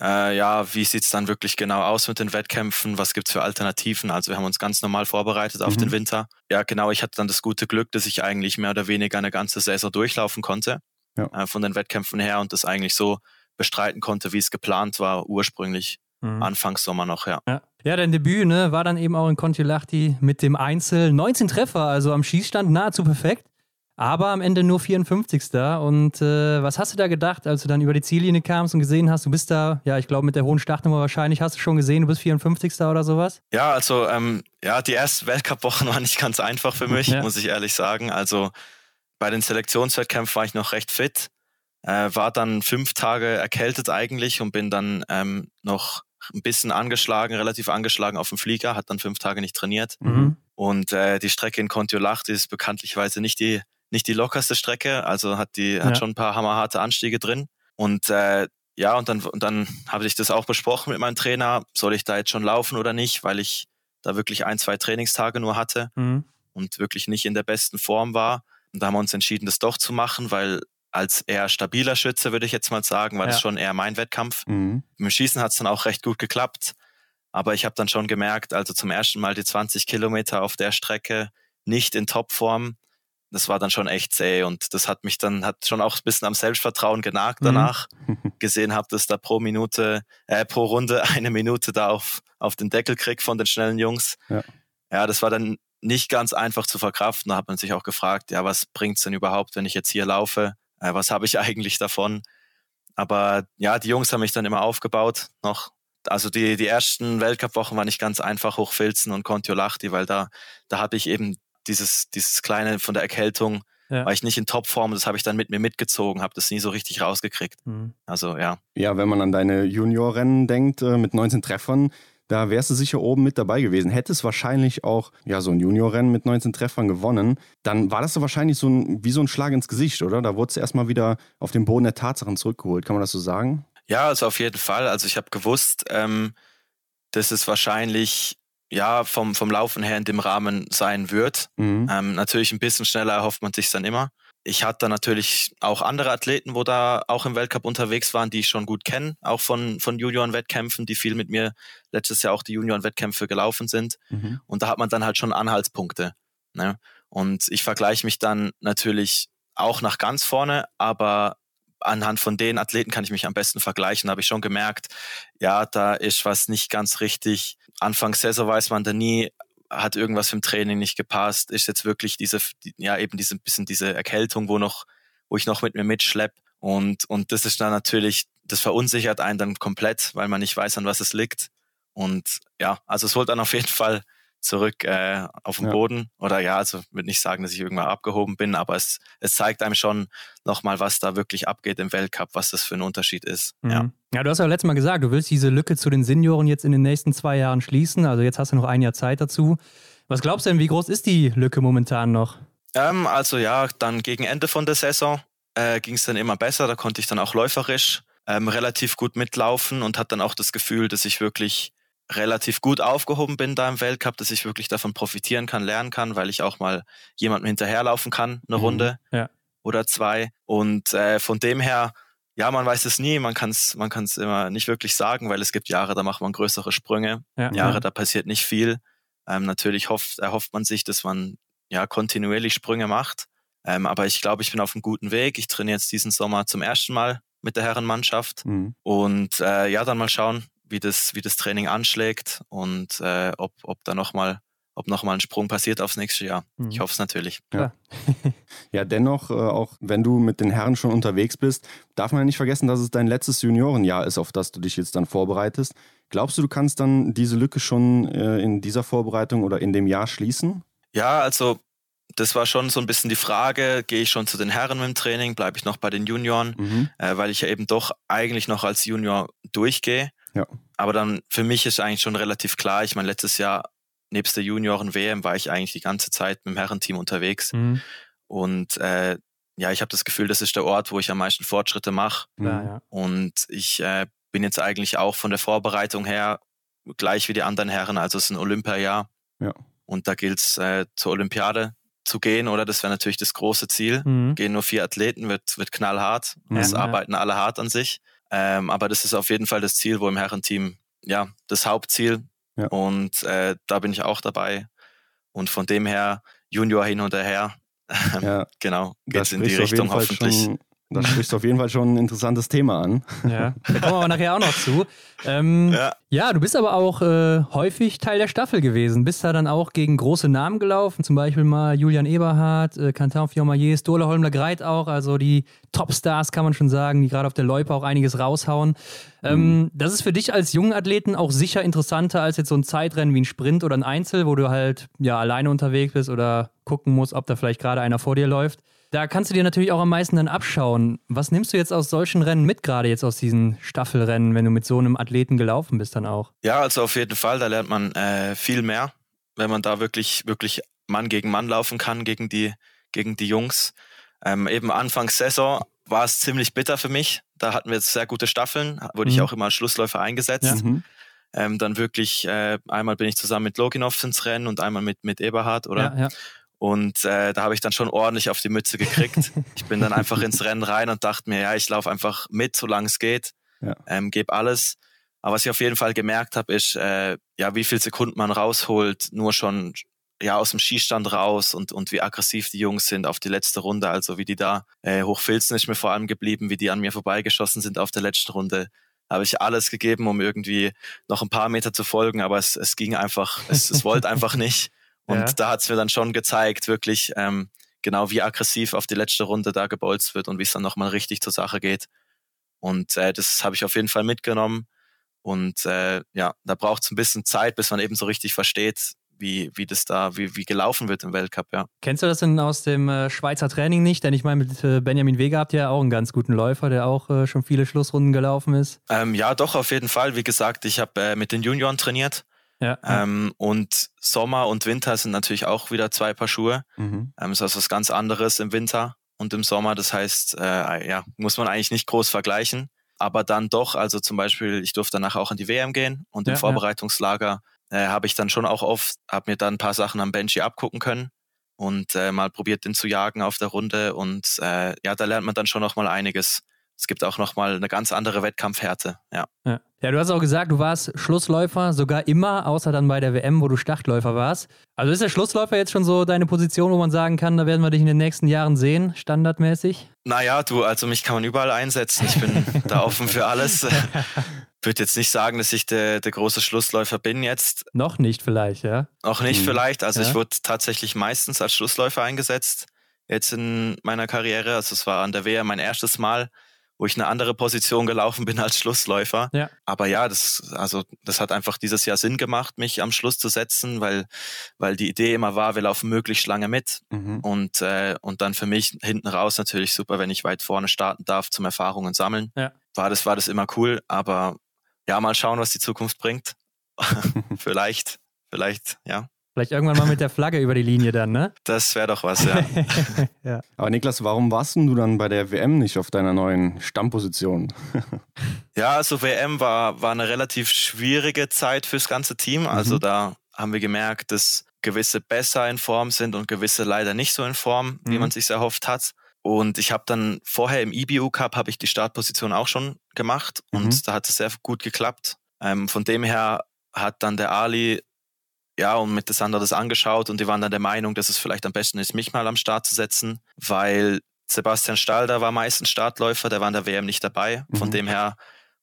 äh, ja, wie sieht's dann wirklich genau aus mit den Wettkämpfen? Was gibt's für Alternativen? Also wir haben uns ganz normal vorbereitet auf Mhm. den Winter. Ja, genau. Ich hatte dann das gute Glück, dass ich eigentlich mehr oder weniger eine ganze Saison durchlaufen konnte Ja. äh, von den Wettkämpfen her und das eigentlich so bestreiten konnte, wie es geplant war, ursprünglich Mhm. Anfangs Sommer noch, ja. Ja. ja, dein Debüt ne, war dann eben auch in Kontiolahti mit dem Einzel 19 Treffer, also am Schießstand nahezu perfekt, aber am Ende nur 54. Und äh, was hast du da gedacht, als du dann über die Ziellinie kamst und gesehen hast, du bist da, ja, ich glaube mit der hohen Startnummer wahrscheinlich, hast du schon gesehen, du bist 54. oder sowas? Ja, also ähm, ja, die ersten Weltcup-Wochen waren nicht ganz einfach für mich, Ja. muss ich ehrlich sagen. Also bei den Selektionswettkämpfen war ich noch recht fit, äh, war dann fünf Tage erkältet eigentlich und bin dann ähm, noch ein bisschen angeschlagen, relativ angeschlagen auf dem Flieger, hat dann fünf Tage nicht trainiert. Mhm. Und äh, die Strecke in Kontiolahti ist bekanntlicherweise nicht die, nicht die lockerste Strecke, also hat die Ja. hat schon ein paar hammerharte Anstiege drin. Und äh, ja, und dann, und dann habe ich das auch besprochen mit meinem Trainer, soll ich da jetzt schon laufen oder nicht, weil ich da wirklich ein, zwei Trainingstage nur hatte Mhm. und wirklich nicht in der besten Form war. Und da haben wir uns entschieden, das doch zu machen, weil als eher stabiler Schütze, würde ich jetzt mal sagen, war Ja. das schon eher mein Wettkampf. Mhm. Im Schießen hat es dann auch recht gut geklappt. Aber ich habe dann schon gemerkt, also zum ersten Mal die 20 Kilometer auf der Strecke nicht in Topform. Das war dann schon echt zäh und das hat mich dann, hat schon auch ein bisschen am Selbstvertrauen genagt Mhm. danach. Gesehen habe, dass da pro Minute, äh, pro Runde eine Minute da auf, auf den Deckel krieg von den schnellen Jungs. Ja. ja, das war dann nicht ganz einfach zu verkraften. Da hat man sich auch gefragt, ja, was bringt's denn überhaupt, wenn ich jetzt hier laufe? Äh, was habe ich eigentlich davon? Aber ja, die Jungs haben mich dann immer aufgebaut noch. Also die, die ersten Weltcup-Wochen war nicht ganz einfach, Hochfilzen und Kontiolahti, weil da, da habe ich eben dieses, dieses kleine von der Erkältung, ja. war ich nicht in Topform, das habe ich dann mit mir mitgezogen, habe das nie so richtig rausgekriegt. Mhm. Also ja. Ja, wenn man an deine Juniorrennen denkt, äh, mit 19 Treffern, da wärst du sicher oben mit dabei gewesen. Hättest wahrscheinlich auch ja, so ein Juniorrennen mit 19 Treffern gewonnen, dann war das so wahrscheinlich so ein, wie so ein Schlag ins Gesicht, oder? Da wurdest du erstmal wieder auf den Boden der Tatsachen zurückgeholt. Kann man das so sagen? Ja, also auf jeden Fall. Also ich habe gewusst, ähm, dass es wahrscheinlich ja vom, vom Laufen her in dem Rahmen sein wird. Mhm. Ähm, natürlich ein bisschen schneller erhofft man sich dann immer ich hatte natürlich auch andere Athleten, wo da auch im Weltcup unterwegs waren, die ich schon gut kenne, auch von, von Junioren-Wettkämpfen, die viel mit mir letztes Jahr auch die Junioren-Wettkämpfe gelaufen sind. Mhm. Und da hat man dann halt schon Anhaltspunkte. Ne? Und ich vergleiche mich dann natürlich auch nach ganz vorne, aber anhand von den Athleten kann ich mich am besten vergleichen. Da habe ich schon gemerkt, ja, da ist was nicht ganz richtig. Anfang Saison weiß man da nie, hat irgendwas im Training nicht gepasst, ist jetzt wirklich diese, ja, eben diese bisschen diese Erkältung, wo noch, wo ich noch mit mir mitschlepp. Und, und das ist dann natürlich, das verunsichert einen dann komplett, weil man nicht weiß, an was es liegt. Und ja, also es holt dann auf jeden Fall zurück äh, auf den ja. Boden. Oder ja, also würde nicht sagen, dass ich irgendwann abgehoben bin, aber es, es zeigt einem schon nochmal, was da wirklich abgeht im Weltcup, was das für ein Unterschied ist. Mhm. Ja. ja, du hast ja letztes Mal gesagt, du willst diese Lücke zu den Senioren jetzt in den nächsten zwei Jahren schließen. Also jetzt hast du noch ein Jahr Zeit dazu. Was glaubst du denn, wie groß ist die Lücke momentan noch? Ähm, also ja, dann gegen Ende von der Saison äh, ging es dann immer besser. Da konnte ich dann auch läuferisch ähm, relativ gut mitlaufen und hatte dann auch das Gefühl, dass ich wirklich relativ gut aufgehoben bin da im Weltcup, dass ich wirklich davon profitieren kann, lernen kann, weil ich auch mal jemandem hinterherlaufen kann, eine mhm. Runde ja. oder zwei. Und äh, von dem her, ja, man weiß es nie, man kann es man kann's immer nicht wirklich sagen, weil es gibt Jahre, da macht man größere Sprünge, ja. Jahre, da passiert nicht viel. Ähm, natürlich hofft, erhofft man sich, dass man ja kontinuierlich Sprünge macht. Ähm, aber ich glaube, ich bin auf einem guten Weg. Ich trainiere jetzt diesen Sommer zum ersten Mal mit der Herrenmannschaft. Mhm. Und äh, ja, dann mal schauen, wie das, wie das Training anschlägt und äh, ob, ob da nochmal ob nochmal ein Sprung passiert aufs nächste Jahr. Mhm. Ich hoffe es natürlich. Ja, ja dennoch, äh, auch wenn du mit den Herren schon unterwegs bist, darf man ja nicht vergessen, dass es dein letztes Juniorenjahr ist, auf das du dich jetzt dann vorbereitest. Glaubst du, du kannst dann diese Lücke schon äh, in dieser Vorbereitung oder in dem Jahr schließen? Ja, also das war schon so ein bisschen die Frage, gehe ich schon zu den Herren mit dem Training, bleibe ich noch bei den Junioren, mhm. äh, weil ich ja eben doch eigentlich noch als Junior durchgehe. Ja. Aber dann für mich ist eigentlich schon relativ klar, ich meine, letztes Jahr nebst der Junioren-WM war ich eigentlich die ganze Zeit mit dem Herrenteam unterwegs. Mhm. Und äh, ja, ich habe das Gefühl, das ist der Ort, wo ich am meisten Fortschritte mache. Ja, ja. Und ich äh, bin jetzt eigentlich auch von der Vorbereitung her gleich wie die anderen Herren. Also es ist ein Olympiajahr. Ja. Und da gilt es äh, zur Olympiade zu gehen, oder? Das wäre natürlich das große Ziel. Mhm. Gehen nur vier Athleten, wird, wird knallhart. Ja, es arbeiten alle hart an sich. Ähm, aber das ist auf jeden Fall das Ziel, wo im Herrenteam, ja, das Hauptziel. Ja. Und äh, da bin ich auch dabei. Und von dem her, Junior hin und her, ja. genau, geht es in die Richtung hoffentlich. Schon, da sprichst du auf jeden Fall schon ein interessantes Thema an. Ja, da kommen wir aber nachher auch noch zu. Ähm, ja. ja. du bist aber auch äh, häufig Teil der Staffel gewesen. Bist da dann auch gegen große Namen gelaufen, zum Beispiel mal Julian Eberhardt, äh, Quentin Fiormaillet, Stola Holmler Greit auch, also die Topstars kann man schon sagen, die gerade auf der Loipe auch einiges raushauen. Ähm, mhm. Das ist für dich als jungen Athleten auch sicher interessanter als jetzt so ein Zeitrennen wie ein Sprint oder ein Einzel, wo du halt ja alleine unterwegs bist oder gucken musst, ob da vielleicht gerade einer vor dir läuft. Da kannst du dir natürlich auch am meisten dann abschauen. Was nimmst du jetzt aus solchen Rennen mit, gerade jetzt aus diesen Staffelrennen, wenn du mit so einem Athleten gelaufen bist dann auch? Ja, also auf jeden Fall, da lernt man äh, viel mehr, wenn man da wirklich, wirklich Mann gegen Mann laufen kann, gegen die, gegen die Jungs. Ähm, eben Anfangs Saison war es ziemlich bitter für mich. Da hatten wir jetzt sehr gute Staffeln, wurde mhm. ich auch immer als Schlussläufer eingesetzt. Ja. Mhm. Ähm, dann wirklich, äh, einmal bin ich zusammen mit Loginov ins Rennen und einmal mit, mit Eberhard, oder? Ja, ja. Und äh, da habe ich dann schon ordentlich auf die Mütze gekriegt. ich bin dann einfach ins Rennen rein und dachte mir, ja, ich laufe einfach mit, solange es geht, ja. ähm, gebe alles. Aber was ich auf jeden Fall gemerkt habe, ist, äh, ja, wie viel Sekunden man rausholt, nur schon ja aus dem Skistand raus und, und wie aggressiv die Jungs sind auf die letzte Runde. Also wie die da äh, hochfilzen ist mir vor allem geblieben, wie die an mir vorbeigeschossen sind auf der letzten Runde. Habe ich alles gegeben, um irgendwie noch ein paar Meter zu folgen, aber es, es ging einfach, es, es wollte einfach nicht. Und ja. da hat es mir dann schon gezeigt, wirklich ähm, genau wie aggressiv auf die letzte Runde da gebolzt wird und wie es dann nochmal richtig zur Sache geht. Und äh, das habe ich auf jeden Fall mitgenommen. Und äh, ja, da braucht es ein bisschen Zeit, bis man eben so richtig versteht, wie, wie das da, wie, wie gelaufen wird im Weltcup, ja. Kennst du das denn aus dem äh, Schweizer Training nicht? Denn ich meine, mit äh, Benjamin Wege habt ihr ja auch einen ganz guten Läufer, der auch äh, schon viele Schlussrunden gelaufen ist. Ähm, ja, doch, auf jeden Fall. Wie gesagt, ich habe äh, mit den Junioren trainiert. Ja. Ähm, und Sommer und Winter sind natürlich auch wieder zwei Paar Schuhe. Mhm. Ähm, ist also was ganz anderes im Winter und im Sommer. Das heißt, äh, ja, muss man eigentlich nicht groß vergleichen. Aber dann doch, also zum Beispiel, ich durfte danach auch in die WM gehen und ja, im Vorbereitungslager äh, habe ich dann schon auch oft, habe mir dann ein paar Sachen am Benji abgucken können und äh, mal probiert, den zu jagen auf der Runde. Und äh, ja, da lernt man dann schon noch mal einiges. Es gibt auch noch mal eine ganz andere Wettkampfhärte. Ja. ja. Ja, du hast auch gesagt, du warst Schlussläufer sogar immer, außer dann bei der WM, wo du Startläufer warst. Also ist der Schlussläufer jetzt schon so deine Position, wo man sagen kann, da werden wir dich in den nächsten Jahren sehen, standardmäßig? Naja, du, also mich kann man überall einsetzen. Ich bin da offen für alles. würde jetzt nicht sagen, dass ich der, der große Schlussläufer bin jetzt. Noch nicht vielleicht, ja? Noch nicht hm. vielleicht. Also ja. ich wurde tatsächlich meistens als Schlussläufer eingesetzt jetzt in meiner Karriere. Also es war an der WM mein erstes Mal, wo ich eine andere Position gelaufen bin als Schlussläufer. Ja. Aber ja, das, also das hat einfach dieses Jahr Sinn gemacht, mich am Schluss zu setzen, weil, weil die Idee immer war, wir laufen möglichst lange mit. Mhm. Und, äh, und dann für mich hinten raus natürlich super, wenn ich weit vorne starten darf zum Erfahrungen sammeln. Ja. War das, war das immer cool, aber ja, mal schauen, was die Zukunft bringt. vielleicht, vielleicht, ja. Vielleicht irgendwann mal mit der Flagge über die Linie dann, ne? Das wäre doch was, ja. ja. Aber Niklas, warum warst du dann bei der WM nicht auf deiner neuen Stammposition? ja, also WM war, war eine relativ schwierige Zeit fürs ganze Team. Also mhm. da haben wir gemerkt, dass gewisse besser in Form sind und gewisse leider nicht so in Form, wie mhm. man sich erhofft hat. Und ich habe dann vorher im IBU Cup habe ich die Startposition auch schon gemacht und mhm. da hat es sehr gut geklappt. Ähm, von dem her hat dann der Ali ja, und mit der Sandra das angeschaut und die waren dann der Meinung, dass es vielleicht am besten ist, mich mal am Start zu setzen, weil Sebastian Stalder war meistens Startläufer, der war in der WM nicht dabei. Von mhm. dem her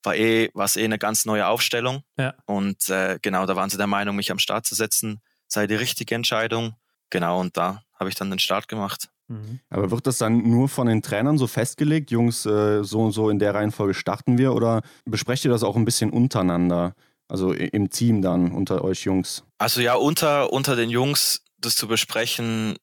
war eh, war es eh eine ganz neue Aufstellung. Ja. Und äh, genau, da waren sie der Meinung, mich am Start zu setzen, sei die richtige Entscheidung. Genau, und da habe ich dann den Start gemacht. Mhm. Aber wird das dann nur von den Trainern so festgelegt, Jungs, äh, so und so in der Reihenfolge starten wir, oder besprecht ihr das auch ein bisschen untereinander? Also im Team dann unter euch Jungs? Also ja, unter, unter den Jungs das zu besprechen,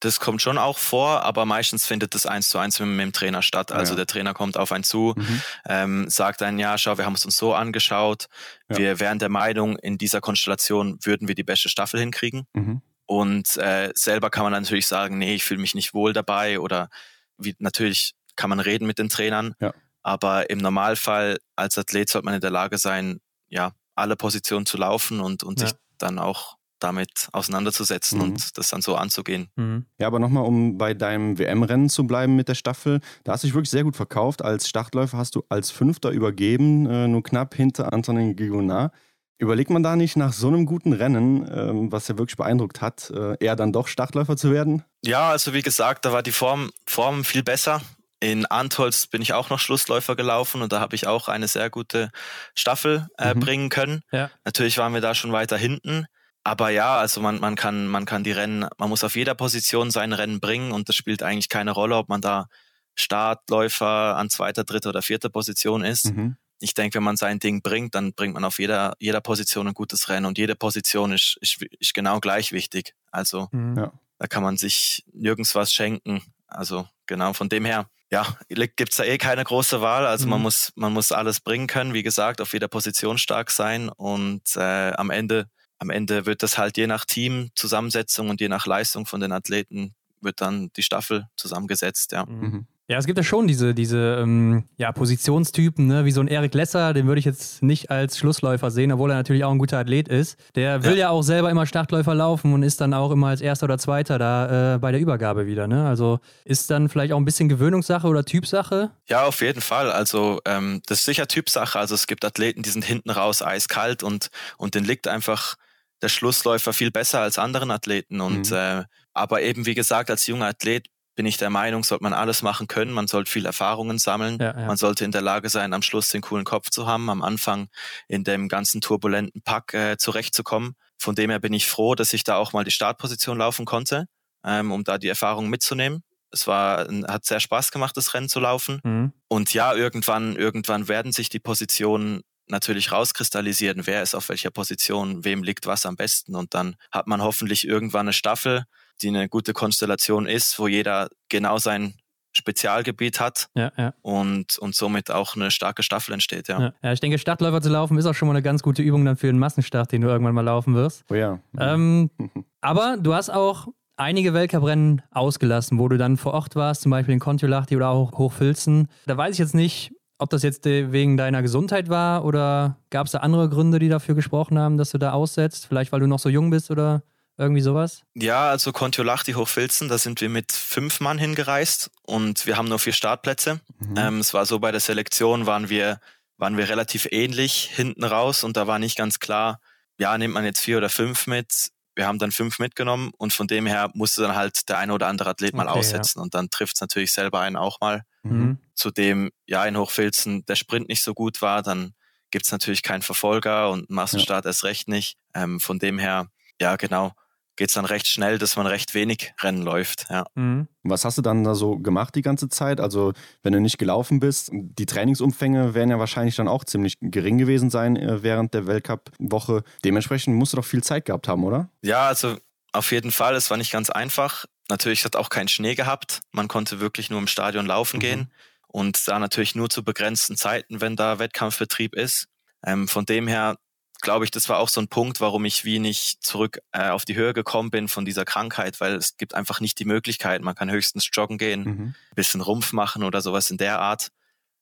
das kommt schon auch vor, aber meistens findet das eins zu eins mit, mit dem Trainer statt. Also ja. der Trainer kommt auf einen zu, mhm. ähm, sagt dann, ja, schau, wir haben es uns so angeschaut. Ja. Wir wären der Meinung, in dieser Konstellation würden wir die beste Staffel hinkriegen. Mhm. Und äh, selber kann man natürlich sagen, nee, ich fühle mich nicht wohl dabei oder wie, natürlich kann man reden mit den Trainern. Ja. Aber im Normalfall als Athlet sollte man in der Lage sein, ja, alle Positionen zu laufen und, und ja. sich dann auch damit auseinanderzusetzen mhm. und das dann so anzugehen. Mhm. Ja, aber nochmal, um bei deinem WM-Rennen zu bleiben mit der Staffel, da hast du dich wirklich sehr gut verkauft. Als Startläufer hast du als Fünfter übergeben, äh, nur knapp hinter Antonin Gigonard. Überlegt man da nicht nach so einem guten Rennen, ähm, was ja wirklich beeindruckt hat, äh, eher dann doch Startläufer zu werden? Ja, also wie gesagt, da war die Form, Form viel besser. In Antolz bin ich auch noch Schlussläufer gelaufen und da habe ich auch eine sehr gute Staffel äh, mhm. bringen können. Ja. Natürlich waren wir da schon weiter hinten. Aber ja, also man, man, kann, man kann die Rennen, man muss auf jeder Position sein Rennen bringen und das spielt eigentlich keine Rolle, ob man da Startläufer an zweiter, dritter oder vierter Position ist. Mhm. Ich denke, wenn man sein Ding bringt, dann bringt man auf jeder, jeder Position ein gutes Rennen und jede Position ist, ist, ist genau gleich wichtig. Also mhm. ja. da kann man sich nirgends was schenken. Also genau, von dem her ja, gibt's da eh keine große Wahl. Also mhm. man muss, man muss alles bringen können, wie gesagt, auf jeder Position stark sein und äh, am Ende, am Ende wird das halt je nach Teamzusammensetzung und je nach Leistung von den Athleten wird dann die Staffel zusammengesetzt, ja. Mhm. Ja, es gibt ja schon diese, diese ähm, ja, Positionstypen, ne? wie so ein Erik Lesser, den würde ich jetzt nicht als Schlussläufer sehen, obwohl er natürlich auch ein guter Athlet ist. Der will ja, ja auch selber immer Startläufer laufen und ist dann auch immer als Erster oder Zweiter da äh, bei der Übergabe wieder. Ne? Also ist dann vielleicht auch ein bisschen Gewöhnungssache oder Typsache? Ja, auf jeden Fall. Also ähm, das ist sicher Typsache. Also es gibt Athleten, die sind hinten raus eiskalt und, und den liegt einfach der Schlussläufer viel besser als anderen Athleten. Und mhm. äh, aber eben wie gesagt, als junger Athlet bin ich der Meinung, sollte man alles machen können. Man sollte viel Erfahrungen sammeln. Ja, ja. Man sollte in der Lage sein, am Schluss den coolen Kopf zu haben, am Anfang in dem ganzen turbulenten Pack äh, zurechtzukommen. von dem her bin ich froh, dass ich da auch mal die Startposition laufen konnte, ähm, um da die Erfahrung mitzunehmen. Es war, hat sehr Spaß gemacht, das Rennen zu laufen. Mhm. Und ja, irgendwann, irgendwann werden sich die Positionen natürlich rauskristallisieren, wer ist auf welcher Position, wem liegt was am besten. Und dann hat man hoffentlich irgendwann eine Staffel, die eine gute Konstellation ist, wo jeder genau sein Spezialgebiet hat ja, ja. Und, und somit auch eine starke Staffel entsteht. Ja. ja. Ja, ich denke, Stadtläufer zu laufen ist auch schon mal eine ganz gute Übung dann für den Massenstart, den du irgendwann mal laufen wirst. Oh ja. Ähm, aber du hast auch einige Weltcuprennen ausgelassen, wo du dann vor Ort warst, zum Beispiel in Kontiolahti oder auch Hochfilzen. Da weiß ich jetzt nicht, ob das jetzt wegen deiner Gesundheit war oder gab es da andere Gründe, die dafür gesprochen haben, dass du da aussetzt? Vielleicht, weil du noch so jung bist oder irgendwie sowas? Ja, also Kontiolahti Hochfilzen, da sind wir mit fünf Mann hingereist und wir haben nur vier Startplätze. Mhm. Ähm, es war so, bei der Selektion waren wir, waren wir relativ ähnlich hinten raus und da war nicht ganz klar, ja, nimmt man jetzt vier oder fünf mit? Wir haben dann fünf mitgenommen und von dem her musste dann halt der eine oder andere Athlet mal okay, aussetzen ja. und dann trifft es natürlich selber einen auch mal. Mhm. Zudem, ja, in Hochfilzen der Sprint nicht so gut war, dann gibt es natürlich keinen Verfolger und Massenstart ja. erst recht nicht. Ähm, von dem her, ja, genau, geht es dann recht schnell, dass man recht wenig Rennen läuft. Ja. Mhm. Was hast du dann da so gemacht die ganze Zeit? Also, wenn du nicht gelaufen bist, die Trainingsumfänge werden ja wahrscheinlich dann auch ziemlich gering gewesen sein äh, während der Weltcup-Woche. Dementsprechend musst du doch viel Zeit gehabt haben, oder? Ja, also auf jeden Fall. Es war nicht ganz einfach. Natürlich hat auch keinen Schnee gehabt. Man konnte wirklich nur im Stadion laufen mhm. gehen und da natürlich nur zu begrenzten Zeiten, wenn da Wettkampfbetrieb ist. Ähm, von dem her glaube ich, das war auch so ein Punkt, warum ich wie nicht zurück äh, auf die Höhe gekommen bin von dieser Krankheit, weil es gibt einfach nicht die Möglichkeit. Man kann höchstens joggen gehen, mhm. bisschen Rumpf machen oder sowas in der Art.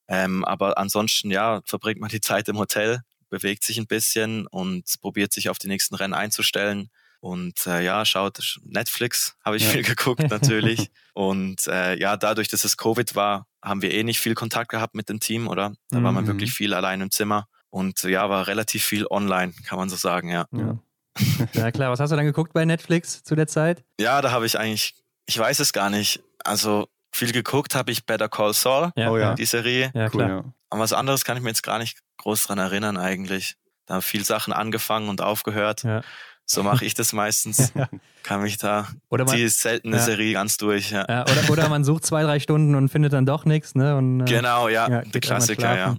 Ähm, aber ansonsten, ja, verbringt man die Zeit im Hotel, bewegt sich ein bisschen und probiert sich auf die nächsten Rennen einzustellen. Und äh, ja, schaut, Netflix habe ich ja. viel geguckt natürlich. und äh, ja, dadurch, dass es Covid war, haben wir eh nicht viel Kontakt gehabt mit dem Team, oder? Da mhm. war man mhm. wirklich viel allein im Zimmer. Und ja, war relativ viel online, kann man so sagen, ja. Ja, ja klar. Was hast du dann geguckt bei Netflix zu der Zeit? Ja, da habe ich eigentlich, ich weiß es gar nicht. Also viel geguckt habe ich Better Call Saul, ja, oh, ja. die Serie. Ja, klar. Cool, ja. Aber was anderes kann ich mir jetzt gar nicht groß dran erinnern eigentlich. Da haben viele Sachen angefangen und aufgehört. Ja. So mache ich das meistens. ja. Kann mich da oder man, die seltene ja. Serie ganz durch. Ja. ja. oder, oder man sucht zwei, drei Stunden und findet dann doch nichts. Ne? Und, äh, genau, ja, der Klassiker, ja.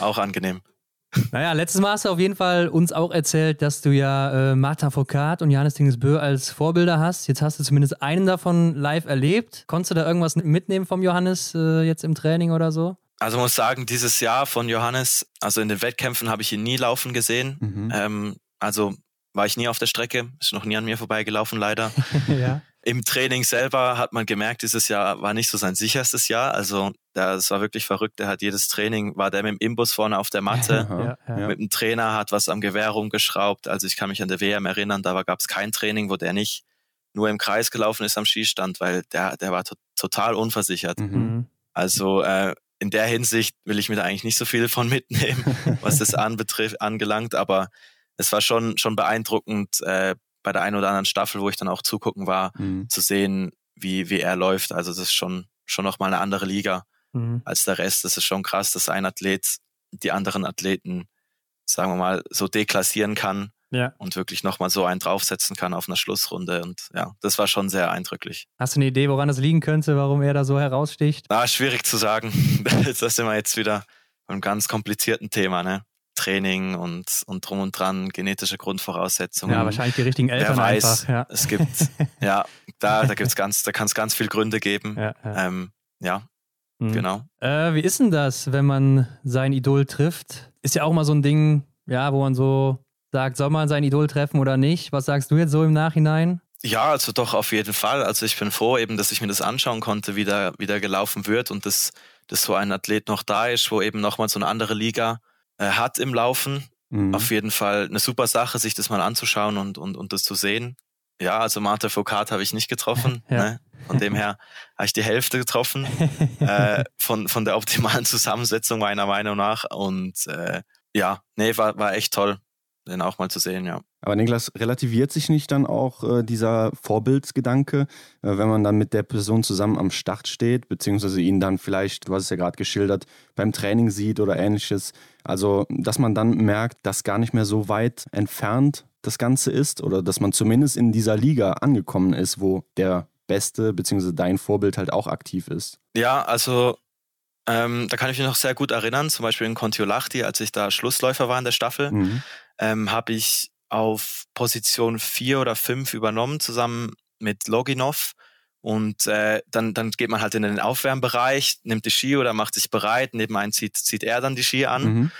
Auch angenehm. Naja, letztes Mal hast du auf jeden Fall uns auch erzählt, dass du ja äh, Martha Foucault und Johannes Dingesbö als Vorbilder hast. Jetzt hast du zumindest einen davon live erlebt. Konntest du da irgendwas mitnehmen vom Johannes äh, jetzt im Training oder so? Also muss sagen, dieses Jahr von Johannes, also in den Wettkämpfen habe ich ihn nie laufen gesehen. Mhm. Ähm, also war ich nie auf der Strecke, ist noch nie an mir vorbeigelaufen, leider. ja. Im Training selber hat man gemerkt, dieses Jahr war nicht so sein sicherstes Jahr. Also das war wirklich verrückt. Er hat jedes Training, war der mit dem Imbus vorne auf der Matte, ja, ja. mit dem Trainer, hat was am Gewehr rumgeschraubt. Also ich kann mich an der WM erinnern, da gab es kein Training, wo der nicht nur im Kreis gelaufen ist am Skistand, weil der, der war to total unversichert. Mhm. mhm. Also äh, in der Hinsicht will ich mir da eigentlich nicht so viel von mitnehmen, was das anbetrifft, angelangt, aber es war schon, schon beeindruckend, äh, bei der einen oder anderen Staffel, wo ich dann auch zugucken war, mhm. zu sehen, wie, wie er läuft. Also das ist schon, schon nochmal eine andere Liga mhm. als der Rest. Das ist schon krass, dass ein Athlet die anderen Athleten, sagen wir mal, so deklassieren kann ja. und wirklich nochmal so einen draufsetzen kann auf einer Schlussrunde. Und ja, das war schon sehr eindrücklich. Hast du eine Idee, woran das liegen könnte, warum er da so heraussticht? Ah, schwierig zu sagen. das sind wir jetzt wieder beim ganz komplizierten Thema, ne? Training und, und drum und dran, genetische Grundvoraussetzungen. Ja, wahrscheinlich die richtigen Eltern Wer weiß, einfach. Ja. Es gibt, ja, da, da gibt's ganz, da kann es ganz viele Gründe geben. Ja, ja. Ähm, ja mhm. genau. Äh, wie ist denn das, wenn man sein Idol trifft? Ist ja auch mal so ein Ding, ja, wo man so sagt, soll man sein Idol treffen oder nicht? Was sagst du jetzt so im Nachhinein? Ja, also doch auf jeden Fall. Also ich bin froh eben, dass ich mir das anschauen konnte, wie da, wie da gelaufen wird und dass, dass so ein Athlet noch da ist, wo eben nochmal so eine andere Liga äh, hat im Laufen. Mhm. Auf jeden Fall eine super Sache, sich das mal anzuschauen und, und, und das zu sehen. Ja, also Marta Foucault habe ich nicht getroffen. ja. ne? Von dem her habe ich die Hälfte getroffen äh, von, von der optimalen Zusammensetzung meiner Meinung nach. Und äh, ja, nee, war, war echt toll den auch mal zu sehen, ja. Aber Niklas, relativiert sich nicht dann auch äh, dieser Vorbildsgedanke, äh, wenn man dann mit der Person zusammen am Start steht, beziehungsweise ihn dann vielleicht, du hast es ja gerade geschildert, beim Training sieht oder ähnliches. Also, dass man dann merkt, dass gar nicht mehr so weit entfernt das Ganze ist oder dass man zumindest in dieser Liga angekommen ist, wo der Beste bzw. dein Vorbild halt auch aktiv ist? Ja, also ähm, da kann ich mich noch sehr gut erinnern, zum Beispiel in Kontiolahti, als ich da Schlussläufer war in der Staffel, mhm. ähm, habe ich auf Position 4 oder 5 übernommen, zusammen mit Loginov. Und äh, dann, dann geht man halt in den Aufwärmbereich, nimmt die Ski oder macht sich bereit, nebenein zieht, zieht er dann die Ski an. Mhm.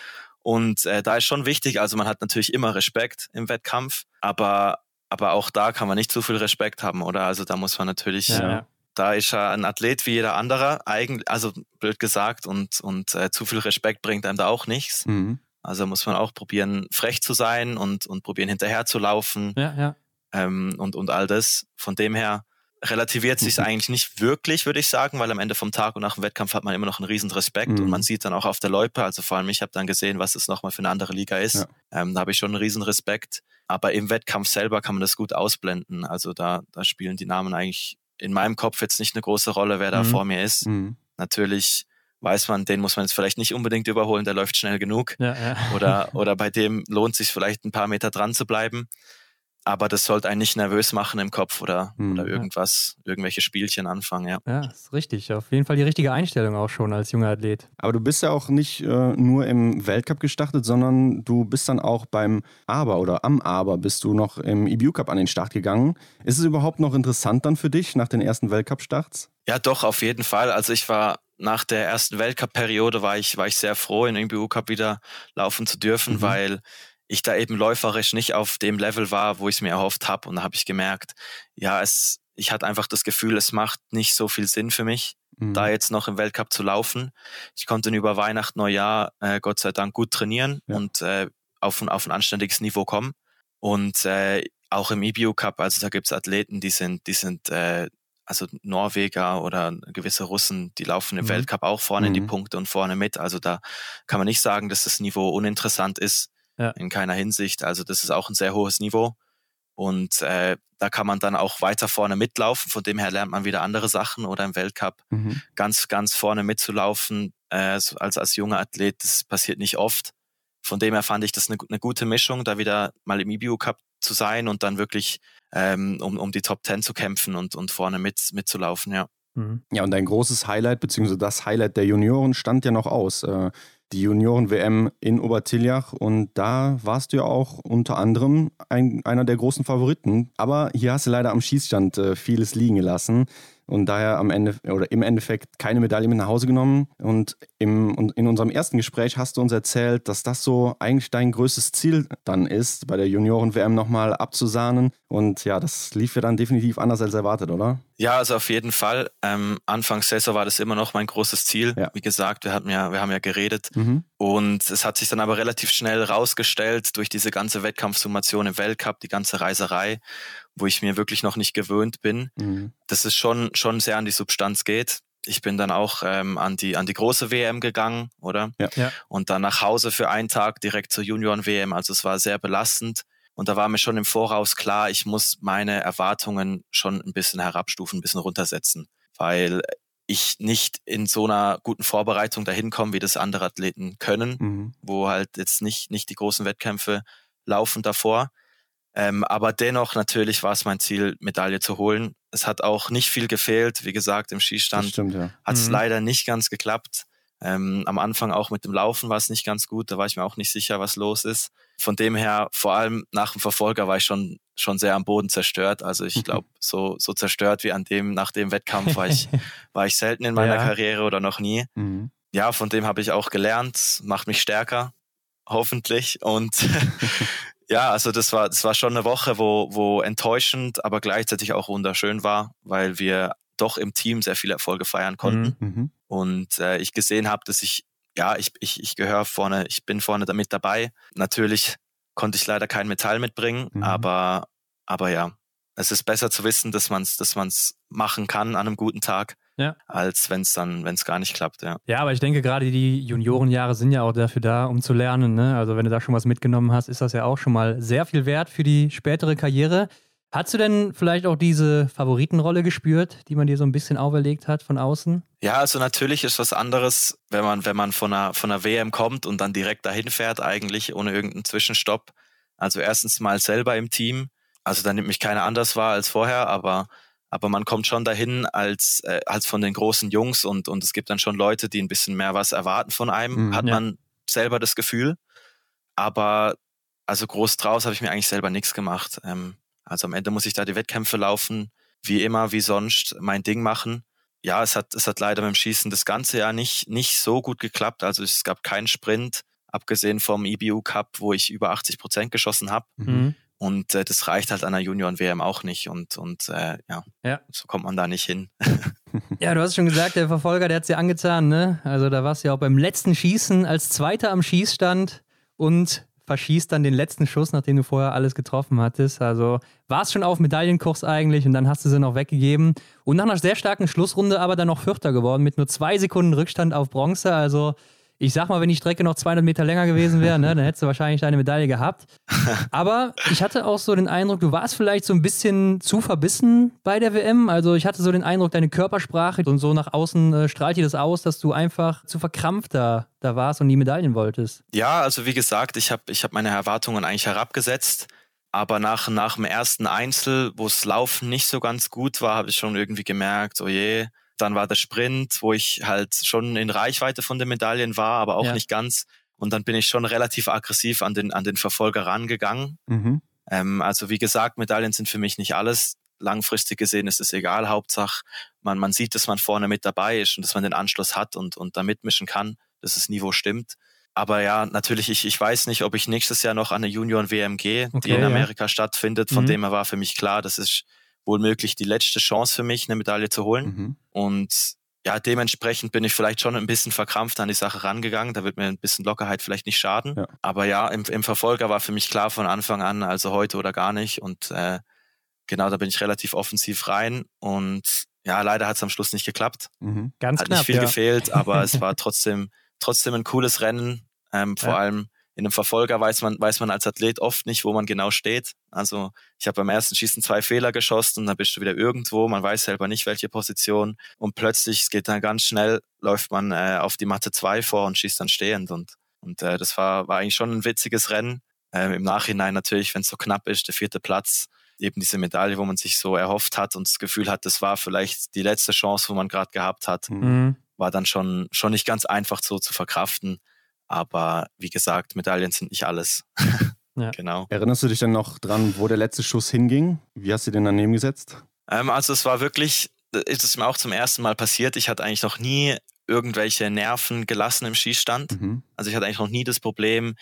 Und äh, da ist schon wichtig, also man hat natürlich immer Respekt im Wettkampf, aber, aber auch da kann man nicht zu viel Respekt haben, oder? Also da muss man natürlich, ja. da ist er ein Athlet wie jeder andere, eigentlich, also blöd gesagt, und, und äh, zu viel Respekt bringt einem da auch nichts. Mhm. Also muss man auch probieren, frech zu sein und, und probieren, hinterher zu laufen. Ja, ja. Ähm, und, und all das. Von dem her relativiert sich mhm. eigentlich nicht wirklich, würde ich sagen, weil am Ende vom Tag und nach dem Wettkampf hat man immer noch einen riesen Respekt mhm. und man sieht dann auch auf der Loipe, also vor allem ich habe dann gesehen, was es nochmal für eine andere Liga ist. Ja. Ähm, da habe ich schon einen riesen Respekt. Aber im Wettkampf selber kann man das gut ausblenden. Also da, da spielen die Namen eigentlich in meinem Kopf jetzt nicht eine große Rolle, wer da mhm. vor mir ist. Mhm. Natürlich weiß man, den muss man jetzt vielleicht nicht unbedingt überholen, der läuft schnell genug. Ja, ja. Oder, oder bei dem lohnt sich vielleicht ein paar Meter dran zu bleiben. Aber das sollte einen nicht nervös machen im Kopf oder, hm, oder irgendwas, ja. irgendwelche Spielchen anfangen, ja. Ja, ist richtig. Auf jeden Fall die richtige Einstellung auch schon als junger Athlet. Aber du bist ja auch nicht äh, nur im Weltcup gestartet, sondern du bist dann auch beim Aber oder am Aber bist du noch im EBU Cup an den Start gegangen. Ist es überhaupt noch interessant dann für dich nach den ersten Weltcup-Starts? Ja, doch, auf jeden Fall. Also ich war nach der ersten Weltcup-Periode war ich, war ich sehr froh, in den IBU Cup wieder laufen zu dürfen, mhm. weil ich da eben läuferisch nicht auf dem Level war, wo ich es mir erhofft habe. Und da habe ich gemerkt, ja, es, ich hatte einfach das Gefühl, es macht nicht so viel Sinn für mich, mhm. da jetzt noch im Weltcup zu laufen. Ich konnte über Weihnachten, Neujahr, äh, Gott sei Dank, gut trainieren ja. und äh, auf, ein, auf ein anständiges Niveau kommen. Und äh, auch im IBU Cup, also da gibt's Athleten, die sind, die sind äh, also Norweger oder gewisse Russen, die laufen im mhm. Weltcup auch vorne mhm. in die mhm. Punkte und vorne mit. Also da kann man nicht sagen, dass das Niveau uninteressant ist. Ja. In keiner Hinsicht. Also das ist auch ein sehr hohes Niveau. Und äh, da kann man dann auch weiter vorne mitlaufen. Von dem her lernt man wieder andere Sachen oder im Weltcup mhm. ganz, ganz vorne mitzulaufen äh, als, als junger Athlet. Das passiert nicht oft. Von dem her fand ich das eine, eine gute Mischung, da wieder mal im IBU Cup zu sein und dann wirklich ähm, um, um die Top 10 zu kämpfen und, und vorne mit, mitzulaufen, ja. Mhm. Ja, und ein großes Highlight, beziehungsweise das Highlight der Junioren stand ja noch aus. Äh, die Junioren-WM in Obertiljach und da warst du ja auch unter anderem ein, einer der großen Favoriten. Aber hier hast du leider am Schießstand äh, vieles liegen gelassen und daher am Ende oder im Endeffekt keine Medaille mit nach Hause genommen. Und im, und in unserem ersten Gespräch hast du uns erzählt, dass das so eigentlich dein größtes Ziel dann ist, bei der Junioren-WM nochmal abzusahnen. Und ja, das lief ja dann definitiv anders als erwartet, oder? Ja, also auf jeden Fall. Ähm, Anfangs Saison war das immer noch mein großes Ziel. Ja. Wie gesagt, wir hatten ja, wir haben ja geredet. Mhm. Und es hat sich dann aber relativ schnell rausgestellt durch diese ganze Wettkampfsummation im Weltcup, die ganze Reiserei wo ich mir wirklich noch nicht gewöhnt bin, mhm. dass es schon, schon sehr an die Substanz geht. Ich bin dann auch ähm, an, die, an die große WM gegangen, oder? Ja. ja. Und dann nach Hause für einen Tag direkt zur Junioren-WM. Also es war sehr belastend. Und da war mir schon im Voraus klar, ich muss meine Erwartungen schon ein bisschen herabstufen, ein bisschen runtersetzen, weil ich nicht in so einer guten Vorbereitung dahin komme, wie das andere Athleten können, mhm. wo halt jetzt nicht, nicht die großen Wettkämpfe laufen davor. Ähm, aber dennoch natürlich war es mein Ziel, Medaille zu holen. Es hat auch nicht viel gefehlt. Wie gesagt, im Skistand ja. hat es mhm. leider nicht ganz geklappt. Ähm, am Anfang auch mit dem Laufen war es nicht ganz gut. Da war ich mir auch nicht sicher, was los ist. Von dem her, vor allem nach dem Verfolger war ich schon, schon sehr am Boden zerstört. Also ich glaube, so, so zerstört wie an dem, nach dem Wettkampf war ich, war ich selten in meiner ja. Karriere oder noch nie. Mhm. Ja, von dem habe ich auch gelernt, macht mich stärker, hoffentlich. Und Ja, also das war, das war schon eine Woche, wo, wo enttäuschend, aber gleichzeitig auch wunderschön war, weil wir doch im Team sehr viele Erfolge feiern konnten. Mhm. mhm. Und äh, ich gesehen habe, dass ich, ja, ich, ich, ich gehöre vorne, ich bin vorne damit dabei. Natürlich konnte ich leider kein Metall mitbringen, mhm. aber, aber ja, es ist besser zu wissen, dass man es dass man's machen kann an einem guten Tag, ja. als wenn es dann, wenn es gar nicht klappt, ja. Ja, aber ich denke, gerade die Juniorenjahre sind ja auch dafür da, um zu lernen. Ne? Also wenn du da schon was mitgenommen hast, ist das ja auch schon mal sehr viel wert für die spätere Karriere. Hast du denn vielleicht auch diese Favoritenrolle gespürt, die man dir so ein bisschen auferlegt hat von außen? Ja, also natürlich ist was anderes, wenn man, wenn man von einer, von einer WM kommt und dann direkt dahin fährt, eigentlich ohne irgendeinen Zwischenstopp. Also erstens mal selber im Team. Also da nimmt mich keiner anders wahr als vorher, aber aber man kommt schon dahin als, äh, als von den großen Jungs und, und es gibt dann schon Leute, die ein bisschen mehr was erwarten von einem, mhm, hat ja. man selber das Gefühl. Aber also groß draus habe ich mir eigentlich selber nichts gemacht. Ähm, also am Ende muss ich da die Wettkämpfe laufen, wie immer, wie sonst, mein Ding machen. Ja, es hat, es hat leider mit dem Schießen das ganze Jahr nicht, nicht so gut geklappt. Also es gab keinen Sprint, abgesehen vom IBU Cup, wo ich über 80 Prozent geschossen habe. Mhm. Und äh, das reicht halt an der Junioren-WM auch nicht. Und, und äh, ja, ja, so kommt man da nicht hin. ja, du hast schon gesagt, der Verfolger, der hat es ja angetan, ne? Also da warst du ja auch beim letzten Schießen als Zweiter am Schießstand und verschießt dann den letzten Schuss, nachdem du vorher alles getroffen hattest. Also war es schon auf Medaillenkurs eigentlich und dann hast du sie noch weggegeben. Und nach einer sehr starken Schlussrunde aber dann noch Vierter geworden mit nur zwei Sekunden Rückstand auf Bronze. Also ich sag mal, wenn die Strecke noch 200 Meter länger gewesen wäre, ne, dann hättest du wahrscheinlich deine Medaille gehabt. Aber ich hatte auch so den Eindruck, du warst vielleicht so ein bisschen zu verbissen bei der WM. Also ich hatte so den Eindruck, deine Körpersprache und so nach außen äh, strahlt dir das aus, dass du einfach zu verkrampft da, da warst und die Medaillen wolltest. Ja, also wie gesagt, ich habe ich hab meine Erwartungen eigentlich herabgesetzt. Aber nach, nach dem ersten Einzel, wo das Laufen nicht so ganz gut war, habe ich schon irgendwie gemerkt, oh je, dann war der Sprint, wo ich halt schon in Reichweite von den Medaillen war, aber auch ja. nicht ganz. Und dann bin ich schon relativ aggressiv an den, an den Verfolger rangegangen. Mhm. Ähm, also wie gesagt, Medaillen sind für mich nicht alles. Langfristig gesehen ist es egal. Hauptsache, man, man sieht, dass man vorne mit dabei ist und dass man den Anschluss hat und, und da mitmischen kann, dass das Niveau stimmt. Aber ja, natürlich, ich, ich weiß nicht, ob ich nächstes Jahr noch an eine Junioren-WM gehe, okay, die in Amerika ja. stattfindet. Von mhm. dem her war für mich klar, das ist wohl möglich die letzte Chance für mich, eine Medaille zu holen. Mhm. Und ja, dementsprechend bin ich vielleicht schon ein bisschen verkrampft an die Sache rangegangen. Da wird mir ein bisschen Lockerheit vielleicht nicht schaden. Ja. Aber ja, im, im Verfolger war für mich klar von Anfang an, also heute oder gar nicht. Und äh, genau, da bin ich relativ offensiv rein. Und ja, leider hat es am Schluss nicht geklappt. Mhm. Ganz hat knapp, nicht viel ja. gefehlt, aber es war trotzdem, trotzdem ein cooles Rennen. Ähm, vor ja. allem in einem Verfolger weiß man, weiß man als Athlet oft nicht, wo man genau steht. Also ich habe beim ersten Schießen zwei Fehler geschossen, dann bist du wieder irgendwo, man weiß selber nicht, welche Position. Und plötzlich, es geht dann ganz schnell, läuft man äh, auf die Matte 2 vor und schießt dann stehend. Und, und äh, das war, war eigentlich schon ein witziges Rennen. Ähm, Im Nachhinein natürlich, wenn es so knapp ist, der vierte Platz, eben diese Medaille, wo man sich so erhofft hat und das Gefühl hat, das war vielleicht die letzte Chance, wo man gerade gehabt hat, mhm. war dann schon, schon nicht ganz einfach so zu verkraften. Aber wie gesagt, Medaillen sind nicht alles. Ja. genau. Erinnerst du dich dann noch dran, wo der letzte Schuss hinging? Wie hast du den daneben gesetzt? Ähm, also es war wirklich, ist es mir auch zum ersten Mal passiert. Ich hatte eigentlich noch nie irgendwelche Nerven gelassen im Schießstand. Mhm. Also ich hatte eigentlich noch nie das Problem,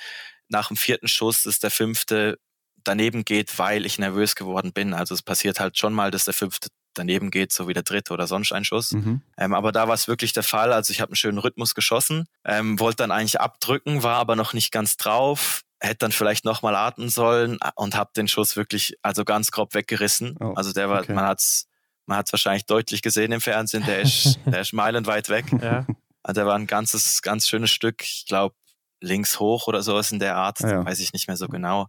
nach dem vierten Schuss, dass der fünfte daneben geht, weil ich nervös geworden bin. Also es passiert halt schon mal, dass der fünfte daneben geht, so wie der dritte oder sonst ein Schuss. Mhm. Ähm, aber da war es wirklich der Fall. Also ich habe einen schönen Rhythmus geschossen, ähm, wollte dann eigentlich abdrücken, war aber noch nicht ganz drauf, hätte dann vielleicht nochmal atmen sollen und habe den Schuss wirklich also ganz grob weggerissen. Oh, also der war, okay. man hat's, man hat's wahrscheinlich deutlich gesehen im Fernsehen. Der ist, der ist meilenweit weg. Ja. Also der war ein ganzes, ganz schönes Stück. Ich glaube links hoch oder sowas in der Art. Ja. Weiß ich nicht mehr so genau.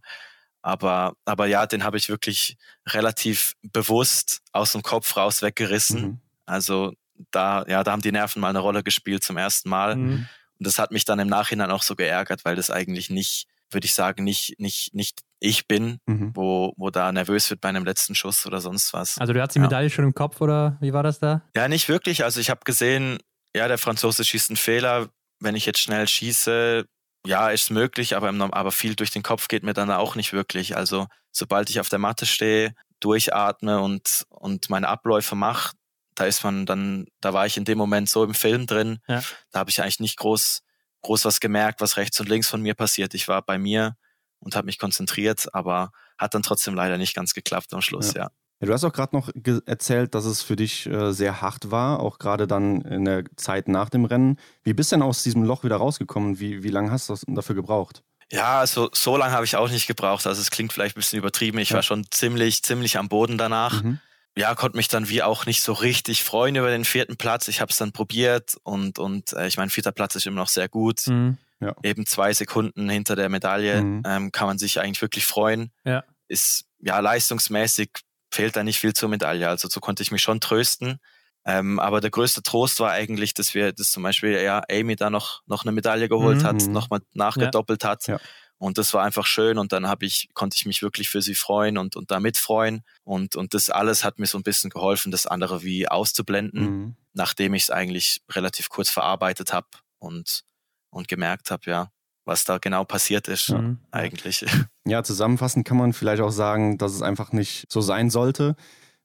Aber, aber ja, den habe ich wirklich relativ bewusst aus dem Kopf raus weggerissen. Mhm. Also da, ja, da haben die Nerven mal eine Rolle gespielt zum ersten Mal. Mhm. Und das hat mich dann im Nachhinein auch so geärgert, weil das eigentlich nicht, würde ich sagen, nicht, nicht, nicht ich bin, mhm. wo, wo da nervös wird bei einem letzten Schuss oder sonst was. Also du hattest die Medaille ja. schon im Kopf oder wie war das da? Ja, nicht wirklich. Also ich habe gesehen, ja, der Franzose schießt einen Fehler. Wenn ich jetzt schnell schieße, ja, ist möglich, aber, aber viel durch den Kopf geht mir dann auch nicht wirklich. Also sobald ich auf der Matte stehe, durchatme und, und meine Abläufe mache, da ist man dann, da war ich in dem Moment so im Film drin, ja. da habe ich eigentlich nicht groß, groß was gemerkt, was rechts und links von mir passiert. Ich war bei mir und habe mich konzentriert, aber hat dann trotzdem leider nicht ganz geklappt am Schluss, ja. ja. Ja, du hast auch gerade noch erzählt, dass es für dich äh, sehr hart war, auch gerade dann in der Zeit nach dem Rennen. Wie bist du denn aus diesem Loch wieder rausgekommen? Wie, wie lange hast du dafür gebraucht? Ja, also so lange habe ich auch nicht gebraucht. Also es klingt vielleicht ein bisschen übertrieben. Ich ja. war schon ziemlich, ziemlich am Boden danach. Mhm. Ja, konnte mich dann wie auch nicht so richtig freuen über den vierten Platz. Ich habe es dann probiert und, und äh, ich meine, vierter Platz ist immer noch sehr gut. Mhm. Ja. Eben zwei Sekunden hinter der Medaille mhm. ähm, kann man sich eigentlich wirklich freuen. Ja. Ist ja leistungsmäßig fehlt da nicht viel zur Medaille. Also so konnte ich mich schon trösten. Ähm, aber der größte Trost war eigentlich, dass wir, dass zum Beispiel ja Amy da noch, noch eine Medaille geholt mhm. hat, nochmal nachgedoppelt ja. hat. Ja. Und das war einfach schön und dann habe ich, konnte ich mich wirklich für sie freuen und, und damit freuen. Und, und das alles hat mir so ein bisschen geholfen, das andere wie auszublenden, mhm. nachdem ich es eigentlich relativ kurz verarbeitet habe und, und gemerkt habe, ja, was da genau passiert ist, mhm. eigentlich. Ja, zusammenfassend kann man vielleicht auch sagen, dass es einfach nicht so sein sollte.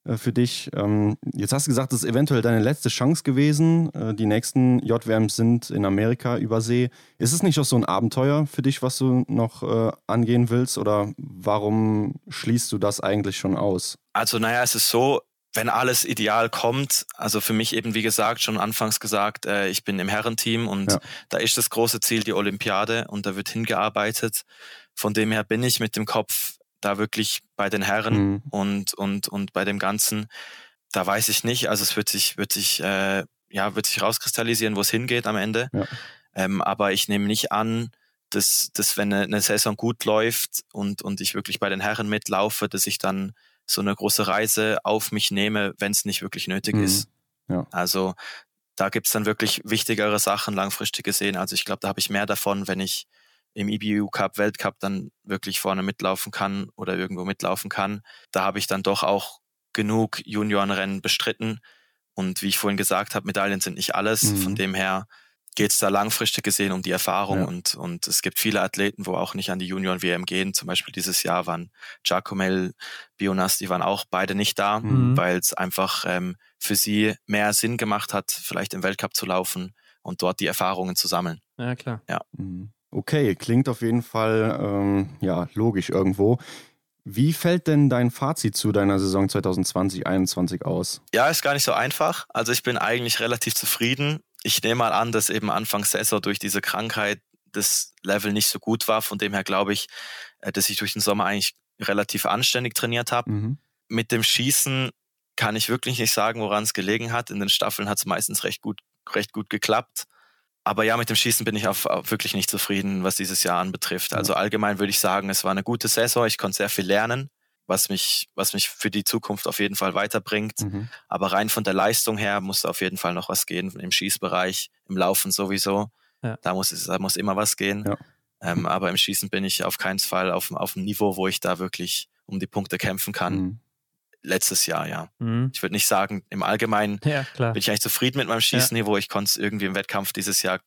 Äh, für dich. Ähm, jetzt hast du gesagt, das ist eventuell deine letzte Chance gewesen. Äh, die nächsten JWMs sind in Amerika über See. Ist es nicht auch so ein Abenteuer für dich, was du noch äh, angehen willst? Oder warum schließt du das eigentlich schon aus? Also, naja, es ist so, wenn alles ideal kommt, also für mich eben, wie gesagt, schon anfangs gesagt, äh, ich bin im Herrenteam und ja. da ist das große Ziel die Olympiade und da wird hingearbeitet. Von dem her bin ich mit dem Kopf da wirklich bei den Herren mhm. und, und, und bei dem Ganzen, da weiß ich nicht. Also es wird sich, wird sich, äh, ja, wird sich rauskristallisieren, wo es hingeht am Ende. Ja. Ähm, aber ich nehme nicht an, dass, dass wenn eine, eine Saison gut läuft und, und ich wirklich bei den Herren mitlaufe, dass ich dann so eine große Reise auf mich nehme, wenn es nicht wirklich nötig mhm. ist. Ja. Also da gibt's dann wirklich wichtigere Sachen langfristig gesehen. Also ich glaube, da habe ich mehr davon, wenn ich im IBU Cup, Weltcup dann wirklich vorne mitlaufen kann oder irgendwo mitlaufen kann. Da habe ich dann doch auch genug Juniorenrennen bestritten. Und wie ich vorhin gesagt habe, Medaillen sind nicht alles. Mhm. Von dem her geht es da langfristig gesehen um die Erfahrung ja. und, und es gibt viele Athleten, wo auch nicht an die Junioren-WM gehen. Zum Beispiel dieses Jahr waren Giacomel, Bionas, die waren auch beide nicht da, mhm. weil es einfach ähm, für sie mehr Sinn gemacht hat, vielleicht im Weltcup zu laufen und dort die Erfahrungen zu sammeln. Ja, klar. Ja. Mhm. Okay, klingt auf jeden Fall ähm, ja, logisch irgendwo. Wie fällt denn dein Fazit zu deiner Saison 2020-21 aus? Ja, ist gar nicht so einfach. Also ich bin eigentlich relativ zufrieden. Ich nehme mal an, dass eben Anfangs Saison durch diese Krankheit das Level nicht so gut war. Von dem her glaube ich, äh, dass ich durch den Sommer eigentlich relativ anständig trainiert habe. Mhm. Mit dem Schießen kann ich wirklich nicht sagen, woran es gelegen hat. In den Staffeln hat es meistens recht gut, recht gut geklappt. Aber ja, mit dem Schießen bin ich auf, auf wirklich nicht zufrieden, was dieses Jahr anbetrifft. Also allgemein würde ich sagen, es war eine gute Saison. Ich konnte sehr viel lernen, was mich, was mich für die Zukunft auf jeden Fall weiterbringt. Mhm. Aber rein von der Leistung her muss auf jeden Fall noch was gehen im Schießbereich, im Laufen sowieso. Ja. Da muss es, da muss immer was gehen. Ja. Ähm, aber im Schießen bin ich auf keinen Fall auf, auf einem Niveau, wo ich da wirklich um die Punkte kämpfen kann. Mhm letztes Jahr, ja. Mhm. Ich würde nicht sagen, im Allgemeinen ja, bin ich eigentlich zufrieden mit meinem Schießniveau. Ich konnte es irgendwie im Wettkampf dieses Jahr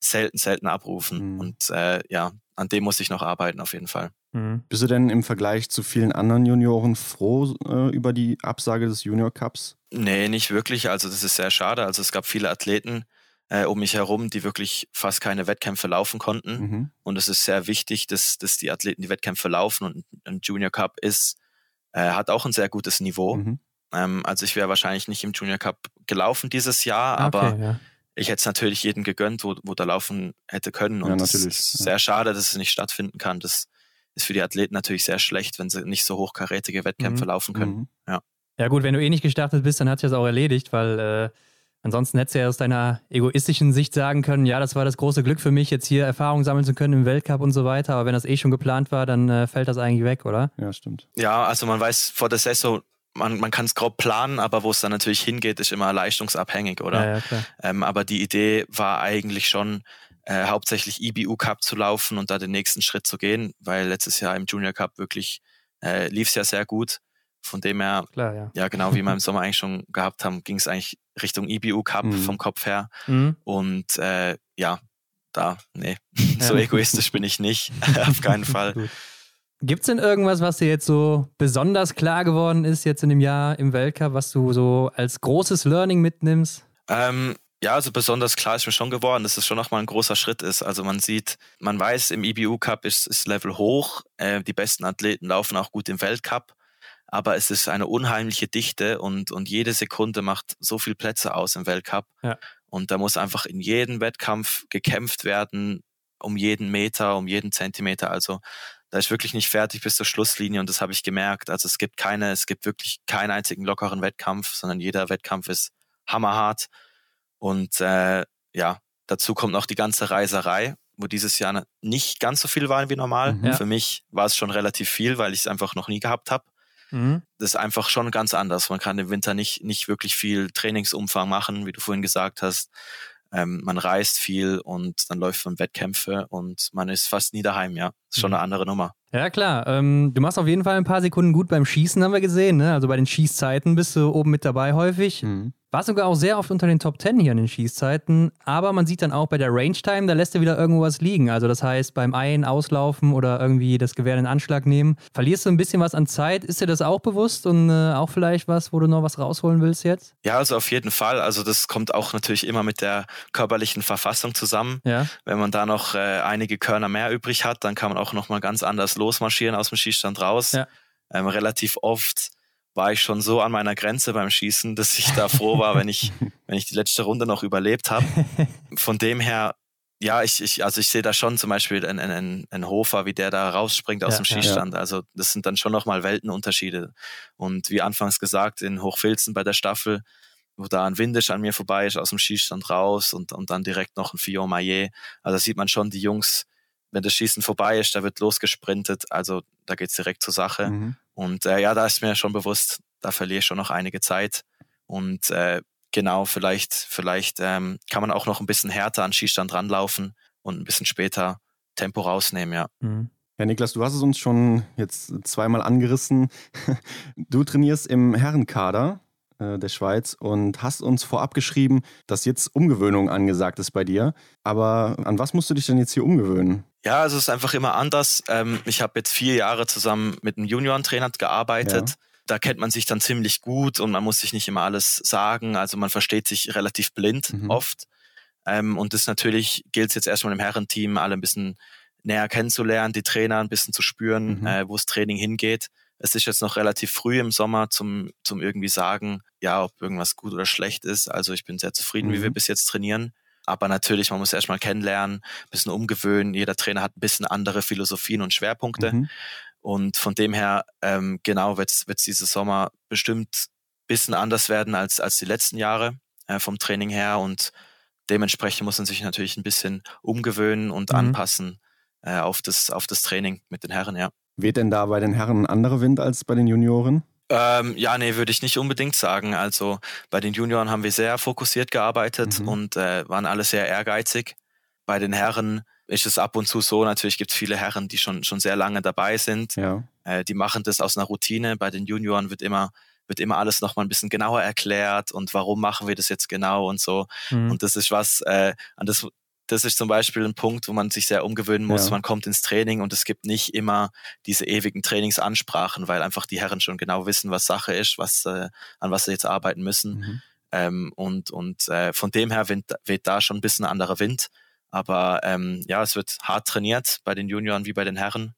selten, selten abrufen. Mhm. Und äh, ja, an dem muss ich noch arbeiten, auf jeden Fall. Mhm. Bist du denn im Vergleich zu vielen anderen Junioren froh äh, über die Absage des Junior Cups? Nee, nicht wirklich. Also das ist sehr schade. Also es gab viele Athleten äh, um mich herum, die wirklich fast keine Wettkämpfe laufen konnten. Mhm. Und es ist sehr wichtig, dass, dass die Athleten die Wettkämpfe laufen. Und ein Junior Cup ist äh, hat auch ein sehr gutes Niveau. Mhm. Ähm, also ich wäre wahrscheinlich nicht im Junior Cup gelaufen dieses Jahr, okay, aber ja. Ich hätte es natürlich jedem gegönnt, wo, wo da laufen hätte können. Und es ja, ist sehr schade, dass es nicht stattfinden kann. Das ist für die Athleten natürlich sehr schlecht, wenn sie nicht so hochkarätige Wettkämpfe mhm. laufen können. Mhm. Ja. Ja gut, wenn du eh nicht gestartet bist, dann hat sich das auch erledigt, weil äh, Ansonsten hättest du ja aus deiner egoistischen Sicht sagen können, ja, das war das große Glück für mich, jetzt hier Erfahrung sammeln zu können im Weltcup und so weiter. Aber wenn das eh schon geplant war, dann äh, fällt das eigentlich weg, oder? Ja, stimmt. Ja, also man weiß vor der Saison, man, man kann es grob planen, aber wo es dann natürlich hingeht, ist immer leistungsabhängig, oder? Ja, ja. Ähm, aber die Idee war eigentlich schon, äh, hauptsächlich IBU Cup zu laufen und da den nächsten Schritt zu gehen, weil letztes Jahr im Junior Cup wirklich äh, lief es ja sehr gut. Von dem her, Klar, ja. ja. genau, wie wir im Sommer eigentlich schon gehabt haben, ging es eigentlich Richtung IBU Cup mhm. vom Kopf her. Mhm. Und äh, ja, da, nee, so egoistisch bin ich nicht, auf keinen Fall. Gibt es denn irgendwas, was dir jetzt so besonders klar geworden ist jetzt in dem Jahr im Weltcup, was du so als großes Learning mitnimmst? Ähm, ja, also besonders klar ist mir schon geworden, dass es schon nochmal ein großer Schritt ist. Also man sieht, man weiß, im IBU Cup ist, ist Level hoch, äh, die besten Athleten laufen auch gut im Weltcup aber es ist eine unheimliche Dichte und, und jede Sekunde macht so viel Plätze aus im Weltcup. Ja. Und da muss einfach in jedem Wettkampf gekämpft werden, um jeden Meter, um jeden Zentimeter. Also da ist wirklich nicht fertig bis zur Schlusslinie und das habe ich gemerkt. Also es gibt keine, es gibt wirklich keinen einzigen lockeren Wettkampf, sondern jeder Wettkampf ist hammerhart. Und äh, ja, dazu kommt noch die ganze Reiserei, wo dieses Jahr nicht ganz so viel war wie normal. Mhm. Für mich war es schon relativ viel, weil ich es einfach noch nie gehabt habe. Mhm. Das ist einfach schon ganz anders. Man kann im Winter nicht, nicht wirklich viel Trainingsumfang machen, wie du vorhin gesagt hast. Ähm, man reist viel und dann läuft man Wettkämpfe und man ist fast nie daheim, ja. Ist schon mhm. eine andere Nummer. Ja, klar. Ähm, du machst auf jeden Fall ein paar Sekunden gut beim Schießen, haben wir gesehen. Ne? Also bei den Schießzeiten bist du oben mit dabei häufig. Mhm. War sogar auch sehr oft unter den Top 10 hier in den Schießzeiten. Aber man sieht dann auch bei der Range Time, da lässt er wieder irgendwo was liegen. Also das heißt, beim Ein-, Auslaufen oder irgendwie das Gewehr in Anschlag nehmen, verlierst du ein bisschen was an Zeit. Ist dir das auch bewusst und äh, auch vielleicht was, wo du noch was rausholen willst jetzt? Ja, also auf jeden Fall. Also das kommt auch natürlich immer mit der körperlichen Verfassung zusammen. Ja. Wenn man da noch äh, einige Körner mehr übrig hat, dann kann man auch nochmal ganz anders losmarschieren aus dem Schießstand raus. Ja. Ähm, relativ oft war ich schon so an meiner Grenze beim Schießen, dass ich da froh war, wenn ich, wenn ich die letzte Runde noch überlebt habe. Von dem her, ja, ich, ich also ich sehe da schon zum Beispiel einen, einen, einen Hofer, wie der da rausspringt aus ja, dem Schießstand. Ja. Also das sind dann schon nochmal Weltenunterschiede. Und wie anfangs gesagt, in Hochfilzen bei der Staffel, wo da ein Windisch an mir vorbei ist, aus dem Schießstand raus und, und dann direkt noch ein Fio Maillet. Also da sieht man schon die Jungs, wenn das Schießen vorbei ist, da wird losgesprintet. Also da geht's direkt zur Sache. Mhm. Und äh, ja, da ist mir schon bewusst, da verliere ich schon noch einige Zeit. Und äh, genau, vielleicht, vielleicht ähm, kann man auch noch ein bisschen härter an Schießstand ranlaufen und ein bisschen später Tempo rausnehmen, ja. Mhm. Ja, Niklas, du hast es uns schon jetzt zweimal angerissen. Du trainierst im Herrenkader äh, der Schweiz und hast uns vorab geschrieben, dass jetzt Umgewöhnung angesagt ist bei dir. Aber an was musst du dich denn jetzt hier umgewöhnen? Ja, also es ist einfach immer anders. Ähm, ich habe jetzt vier Jahre zusammen mit einem Juniorentrainer gearbeitet. Ja. Da kennt man sich dann ziemlich gut und man muss sich nicht immer alles sagen. Also man versteht sich relativ blind mhm. oft. Ähm, und das natürlich gilt es jetzt erstmal im Herrenteam, alle ein bisschen näher kennenzulernen, die Trainer ein bisschen zu spüren, mhm. äh, wo das Training hingeht. Es ist jetzt noch relativ früh im Sommer zum, zum irgendwie sagen, ja, ob irgendwas gut oder schlecht ist. Also ich bin sehr zufrieden, mhm. wie wir bis jetzt trainieren. Aber natürlich, man muss erstmal kennenlernen, ein bisschen umgewöhnen. Jeder Trainer hat ein bisschen andere Philosophien und Schwerpunkte. Mhm. Und von dem her, ähm, genau, wird es dieses Sommer bestimmt ein bisschen anders werden als, als die letzten Jahre äh, vom Training her. Und dementsprechend muss man sich natürlich ein bisschen umgewöhnen und mhm. anpassen äh, auf, das, auf das Training mit den Herren, ja. Weht denn da bei den Herren ein anderer Wind als bei den Junioren? Ähm, ja, nee, würde ich nicht unbedingt sagen. Also bei den Junioren haben wir sehr fokussiert gearbeitet mhm. und äh, waren alle sehr ehrgeizig. Bei den Herren ist es ab und zu so, natürlich gibt es viele Herren, die schon, schon sehr lange dabei sind. Ja. Äh, die machen das aus einer Routine. Bei den Junioren wird immer, wird immer alles nochmal ein bisschen genauer erklärt und warum machen wir das jetzt genau und so. Mhm. Und das ist was, äh, an das das ist zum Beispiel ein Punkt, wo man sich sehr umgewöhnen muss. Ja. Man kommt ins Training und es gibt nicht immer diese ewigen Trainingsansprachen, weil einfach die Herren schon genau wissen, was Sache ist, was, äh, an was sie jetzt arbeiten müssen. Mhm. Ähm, und und äh, von dem her weht, weht da schon ein bisschen anderer Wind. Aber ähm, ja, es wird hart trainiert bei den Junioren wie bei den Herren.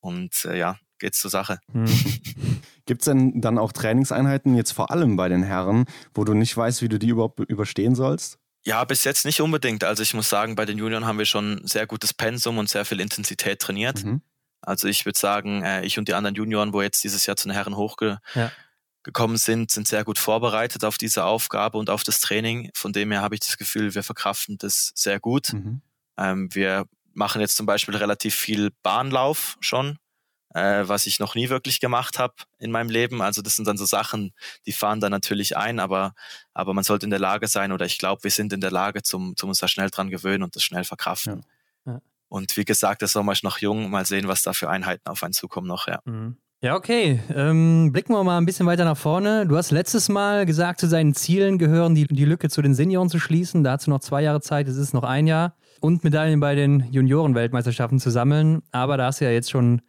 Und äh, ja, geht's zur Sache. Mhm. Gibt es denn dann auch Trainingseinheiten, jetzt vor allem bei den Herren, wo du nicht weißt, wie du die überhaupt überstehen sollst? Ja, bis jetzt nicht unbedingt. Also ich muss sagen, bei den Junioren haben wir schon sehr gutes Pensum und sehr viel Intensität trainiert. Mhm. Also ich würde sagen, äh, ich und die anderen Junioren, wo jetzt dieses Jahr zu den Herren hochgekommen ja. sind, sind sehr gut vorbereitet auf diese Aufgabe und auf das Training. Von dem her habe ich das Gefühl, wir verkraften das sehr gut. Mhm. Ähm, wir machen jetzt zum Beispiel relativ viel Bahnlauf schon äh, was ich noch nie wirklich gemacht habe in meinem Leben. Also das sind dann so Sachen, die fahren da natürlich ein, aber, aber man sollte in der Lage sein oder ich glaube, wir sind in der Lage, zum, zum uns da schnell dran gewöhnen und das schnell verkraften. Ja. Ja. Und wie gesagt, der Sommer ist noch jung, mal sehen, was da für Einheiten auf einen zukommen noch, ja. Mhm. Ja, okay. Ähm, blicken wir mal ein bisschen weiter nach vorne. Du hast letztes Mal gesagt, zu seinen Zielen gehören, die, die Lücke zu den Senioren zu schließen. Da hast du noch zwei Jahre Zeit, es ist noch ein Jahr. Und Medaillen bei den Junioren-Weltmeisterschaften zu sammeln. Aber da hast du ja jetzt schon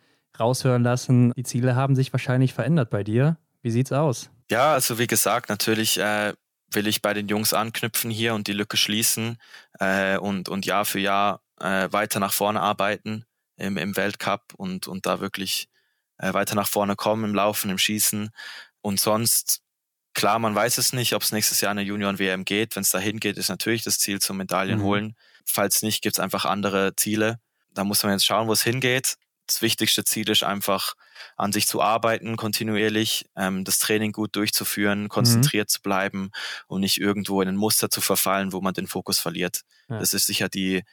raushören lassen, die Ziele haben sich wahrscheinlich verändert bei dir. Wie sieht's aus? Ja, also wie gesagt, natürlich äh, will ich bei den Jungs anknüpfen hier und die Lücke schließen äh, und, und Jahr für Jahr äh, weiter nach vorne arbeiten im, im Weltcup und, und da wirklich äh, weiter nach vorne kommen im Laufen, im Schießen. Und sonst, klar, man weiß es nicht, ob es nächstes Jahr eine Junioren-WM geht. Wenn es dahin geht, ist natürlich das Ziel zum Medaillen mhm. holen. Falls nicht, gibt es einfach andere Ziele. Da muss man jetzt schauen, wo es hingeht das wichtigste Ziel ist einfach, an sich zu arbeiten, kontinuierlich, ähm, das Training gut durchzuführen, konzentriert mhm. zu bleiben und nicht irgendwo in ein Muster zu verfallen, wo man den Fokus verliert. Ja. Das ist sicher die,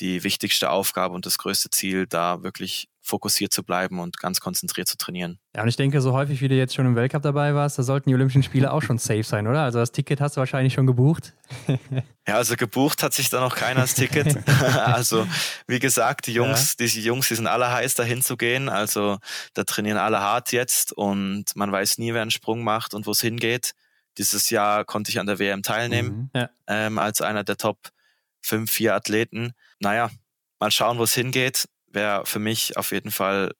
die wichtigste Aufgabe und das größte Ziel, da wirklich fokussiert zu bleiben und ganz konzentriert zu trainieren. Ja, und ich denke, so häufig wie du jetzt schon im Weltcup dabei warst, da sollten die Olympischen Spiele auch schon safe sein, oder? Also das Ticket hast du wahrscheinlich schon gebucht. ja, also gebucht hat sich da noch keiner das Ticket. also wie gesagt, die Jungs, ja. die Jungs, die sind alle heiß, dahin zu gehen. Also da trainieren alle hart jetzt und man weiß nie, wer einen Sprung macht und wo es hingeht. Dieses Jahr konnte ich an der WM teilnehmen, mhm. ja. ähm, als einer der Top 5, 4 Athleten. Naja, mal schauen, wo es hingeht wäre für mich auf jeden Fall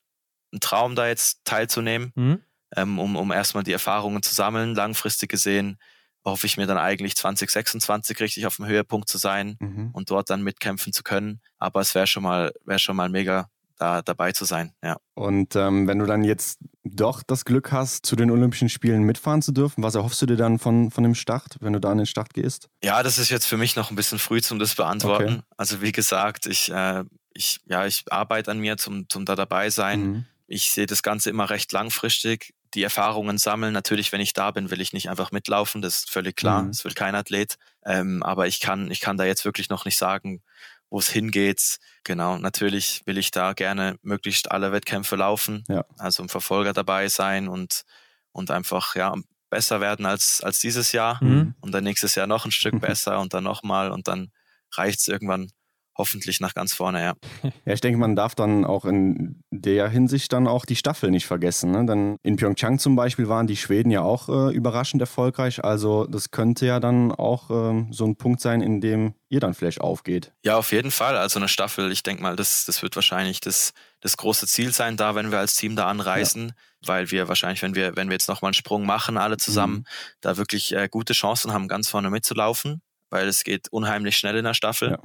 ein Traum, da jetzt teilzunehmen, mhm. ähm, um, um erstmal die Erfahrungen zu sammeln. Langfristig gesehen hoffe ich mir dann eigentlich 2026 richtig auf dem Höhepunkt zu sein mhm. und dort dann mitkämpfen zu können. Aber es wäre schon mal, wäre schon mal mega, da dabei zu sein. Ja. Und ähm, wenn du dann jetzt doch das Glück hast, zu den Olympischen Spielen mitfahren zu dürfen, was erhoffst du dir dann von, von dem Start, wenn du da an den Start gehst? Ja, das ist jetzt für mich noch ein bisschen früh zum das beantworten. Okay. Also wie gesagt, ich, äh, ich, ja, ich arbeite an mir zum, zum da dabei sein. Mhm. Ich sehe das Ganze immer recht langfristig. Die Erfahrungen sammeln. Natürlich, wenn ich da bin, will ich nicht einfach mitlaufen. Das ist völlig klar. Mhm. Das will kein Athlet. Ähm, aber ich kann, ich kann da jetzt wirklich noch nicht sagen, wo es hingeht. Genau, natürlich will ich da gerne möglichst alle Wettkämpfe laufen, ja. also im Verfolger dabei sein und, und einfach ja besser werden als, als dieses Jahr mhm. und dann nächstes Jahr noch ein Stück besser und dann nochmal und dann reicht es irgendwann hoffentlich nach ganz vorne, ja. Ja, ich denke, man darf dann auch in der Hinsicht dann auch die Staffel nicht vergessen. Ne? Denn in Pyeongchang zum Beispiel waren die Schweden ja auch äh, überraschend erfolgreich. Also das könnte ja dann auch äh, so ein Punkt sein, in dem ihr dann vielleicht aufgeht. Ja, auf jeden Fall. Also eine Staffel, ich denke mal, das, das wird wahrscheinlich das, das große Ziel sein, da, wenn wir als Team da anreisen. Ja. Weil wir wahrscheinlich, wenn wir, wenn wir jetzt nochmal einen Sprung machen, alle zusammen, mhm. da wirklich äh, gute Chancen haben, ganz vorne mitzulaufen. Weil es geht unheimlich schnell in der Staffel. Ja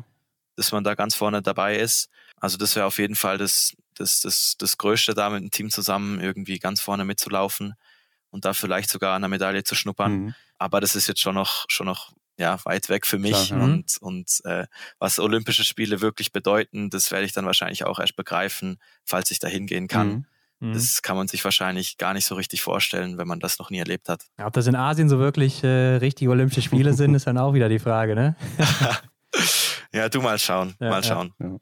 dass man da ganz vorne dabei ist. Also das wäre auf jeden Fall das, das, das, das Größte, da mit dem Team zusammen irgendwie ganz vorne mitzulaufen und da vielleicht sogar an der Medaille zu schnuppern. Mhm. Aber das ist jetzt schon noch, schon noch ja, weit weg für mich. Klar, ja. Und, und äh, was Olympische Spiele wirklich bedeuten, das werde ich dann wahrscheinlich auch erst begreifen, falls ich da hingehen kann. Mhm. mhm. Das kann man sich wahrscheinlich gar nicht so richtig vorstellen, wenn man das noch nie erlebt hat. ob das in Asien so wirklich äh, richtige Olympische Spiele sind, ist dann auch wieder die Frage, ne? Ja, du mal schauen. Ja, mal schauen. Ja, ja.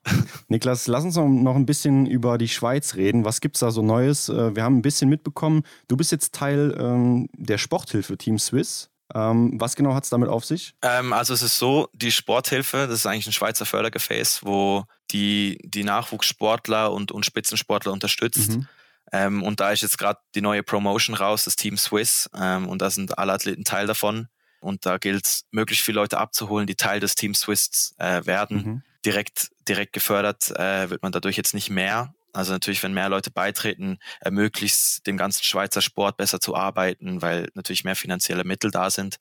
Niklas, lass uns noch ein bisschen über die Schweiz reden. Was gibt es da so Neues? Äh, wir haben ein bisschen mitbekommen, du bist jetzt Teil ähm, der Sporthilfe Team Swiss. Ähm, was genau hat es damit auf sich? Ähm, also es ist so, die Sporthilfe, das ist eigentlich ein Schweizer Fördergefäß, wo die, die Nachwuchssportler und, und Spitzensportler unterstützt. Mhm. Ähm, und da ist jetzt gerade die neue Promotion raus, das Team Swiss. Ähm, und da sind alle Athleten Teil davon. Und da gilt es, möglichst viele Leute abzuholen, die Teil des Team Swiss äh, werden. Mhm. Direkt, direkt gefördert äh, wird man dadurch jetzt nicht mehr. Also natürlich, wenn mehr Leute beitreten, ermöglicht es dem ganzen Schweizer Sport besser zu arbeiten, weil natürlich mehr finanzielle Mittel da sind.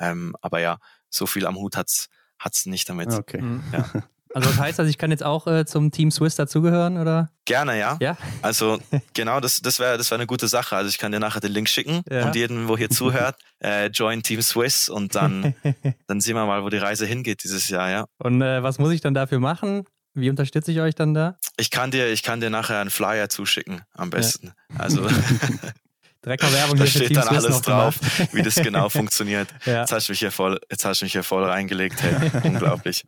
Ähm, aber ja, so viel am Hut hat's hat's nicht damit. Okay. Mhm. Ja. Also das heißt, also ich kann jetzt auch äh, zum Team Swiss dazugehören, oder? Gerne, ja. Ja. Also genau, das, das wäre das wär eine gute Sache. Also ich kann dir nachher den Link schicken ja. und jeden, wo hier zuhört, äh, join Team Swiss und dann, dann sehen wir mal, wo die Reise hingeht dieses Jahr, ja. Und äh, was muss ich dann dafür machen? Wie unterstütze ich euch dann da? Ich kann dir, ich kann dir nachher einen Flyer zuschicken, am besten. Ja. Also Werbung da steht dann alles drauf, wie das genau funktioniert. Ja. Jetzt hast du mich hier voll, jetzt hast du mich hier voll reingelegt. Hey. Unglaublich.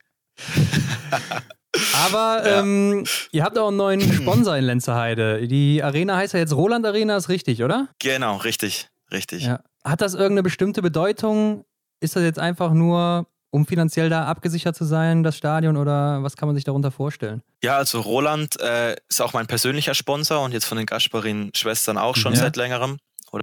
Aber ja. ähm, ihr habt auch einen neuen Sponsor in Lenzerheide. Die Arena heißt ja jetzt Roland Arena, ist richtig, oder? Genau, richtig, richtig. Ja. Hat das irgendeine bestimmte Bedeutung? Ist das jetzt einfach nur, um finanziell da abgesichert zu sein, das Stadion, oder was kann man sich darunter vorstellen? Ja, also Roland äh, ist auch mein persönlicher Sponsor und jetzt von den Gasparin-Schwestern auch schon ja. seit längerem.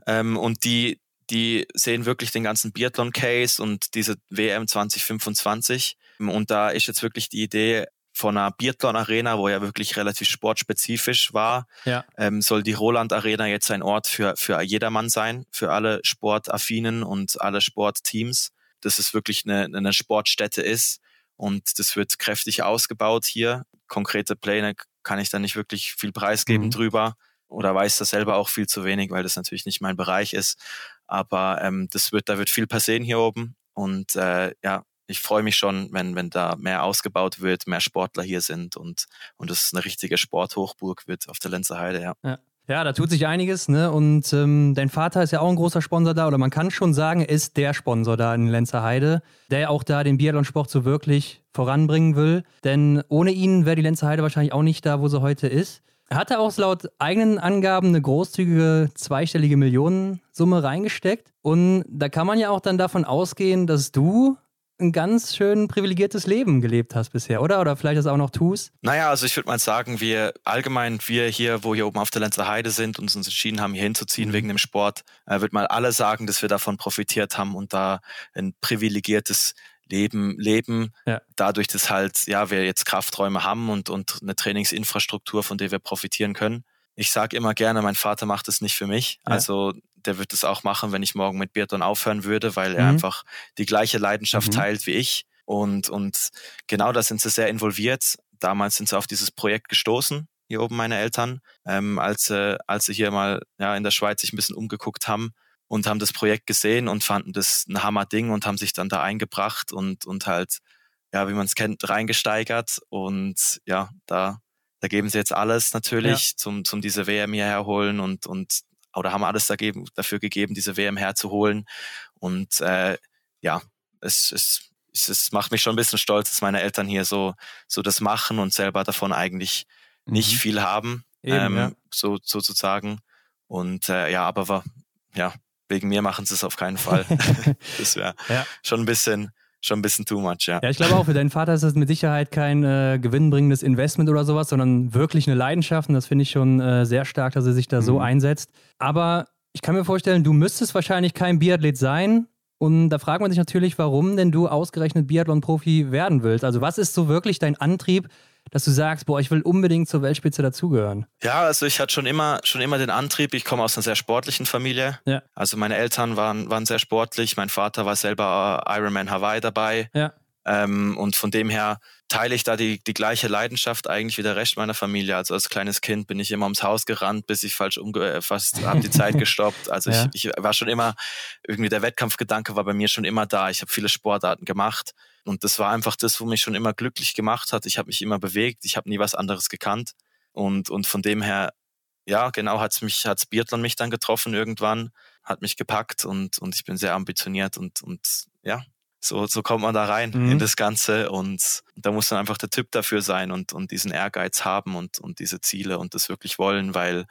Ähm, und die, die sehen wirklich den ganzen Biathlon-Case und diese WM 2025 und da ist jetzt wirklich die Idee von einer Biathlon-Arena, wo ja wirklich relativ sportspezifisch war, ja. ähm, soll die Roland Arena jetzt ein Ort für, für jedermann sein, für alle Sportaffinen und alle Sportteams, dass es wirklich eine, eine Sportstätte ist. Und das wird kräftig ausgebaut hier. Konkrete Pläne kann ich da nicht wirklich viel preisgeben mhm. drüber oder weiß das selber auch viel zu wenig, weil das natürlich nicht mein Bereich ist. Aber ähm, das wird, da wird viel passieren hier oben. Und äh, ja, ich freue mich schon, wenn, wenn da mehr ausgebaut wird, mehr Sportler hier sind und, und es eine richtige Sporthochburg wird auf der Lenzer Heide, ja. ja. Ja, da tut sich einiges, ne? Und ähm, dein Vater ist ja auch ein großer Sponsor da, oder man kann schon sagen, er ist der Sponsor da in Lenzerheide, der auch da den Biathlonsport so wirklich voranbringen will. Denn ohne ihn wäre die Lenzerheide wahrscheinlich auch nicht da, wo sie heute ist. Er hatte auch laut eigenen Angaben eine großzügige zweistellige Millionensumme reingesteckt. Und da kann man ja auch dann davon ausgehen, dass du ein ganz schön privilegiertes Leben gelebt hast bisher, oder? Oder vielleicht das auch noch tust? Naja, also ich würde mal sagen, wir allgemein, wir hier, wo hier oben auf der Lenzer Heide sind und uns entschieden haben, hier hinzuziehen mhm. wegen dem Sport, äh, würde mal alle sagen, dass wir davon profitiert haben und da ein privilegiertes Leben leben, ja. dadurch, dass halt, ja, wir jetzt Krafträume haben und, und eine Trainingsinfrastruktur, von der wir profitieren können. Ich sage immer gerne, mein Vater macht es nicht für mich. Ja. Also der wird es auch machen, wenn ich morgen mit Biathlon aufhören würde, weil er mhm. einfach die gleiche Leidenschaft mhm. teilt wie ich. Und, und genau da sind sie sehr involviert. Damals sind sie auf dieses Projekt gestoßen, hier oben meine Eltern, ähm, als, äh, als sie hier mal ja, in der Schweiz sich ein bisschen umgeguckt haben und haben das Projekt gesehen und fanden das ein Hammer-Ding und haben sich dann da eingebracht und, und halt, ja, wie man es kennt, reingesteigert. Und ja, da, da geben sie jetzt alles natürlich, ja. zum, zum diese WM hierher holen und, und oder haben alles dagegen, dafür gegeben, diese WM herzuholen. Und äh, ja, es, es, es macht mich schon ein bisschen stolz, dass meine Eltern hier so, so das machen und selber davon eigentlich mhm. nicht viel haben, Eben, ähm, ja. so sozusagen. Und äh, ja, aber war, ja, wegen mir machen sie es auf keinen Fall. das wäre ja. schon ein bisschen, schon ein bisschen too much, ja. Ja, ich glaube auch, für deinen Vater ist das mit Sicherheit kein äh, gewinnbringendes Investment oder sowas, sondern wirklich eine Leidenschaft. Und das finde ich schon äh, sehr stark, dass er sich da mhm. so einsetzt. Aber ich kann mir vorstellen, du müsstest wahrscheinlich kein Biathlet sein. Und da fragt man sich natürlich, warum denn du ausgerechnet Biathlon-Profi werden willst. Also was ist so wirklich dein Antrieb, dass du sagst, boah, ich will unbedingt zur Weltspitze dazugehören? Ja, also ich hatte schon immer, schon immer den Antrieb. Ich komme aus einer sehr sportlichen Familie. Ja. Also meine Eltern waren, waren sehr sportlich. Mein Vater war selber Ironman Hawaii dabei. Ja. Ähm, und von dem her teile ich da die, die gleiche Leidenschaft eigentlich wie der Rest meiner Familie. Also als kleines Kind bin ich immer ums Haus gerannt, bis ich falsch umgefasst habe, die Zeit gestoppt. Also ja. ich, ich war schon immer, irgendwie der Wettkampfgedanke war bei mir schon immer da. Ich habe viele Sportarten gemacht. Und das war einfach das, wo mich schon immer glücklich gemacht hat. Ich habe mich immer bewegt, ich habe nie was anderes gekannt. Und, und von dem her, ja, genau, hat's mich, hat's Biathlon mich dann getroffen irgendwann, hat mich gepackt und, und ich bin sehr ambitioniert und, und ja, so, so kommt man da rein mhm. in das Ganze und da muss dann einfach der Typ dafür sein und, und diesen Ehrgeiz haben und, und diese Ziele und das wirklich wollen, weil,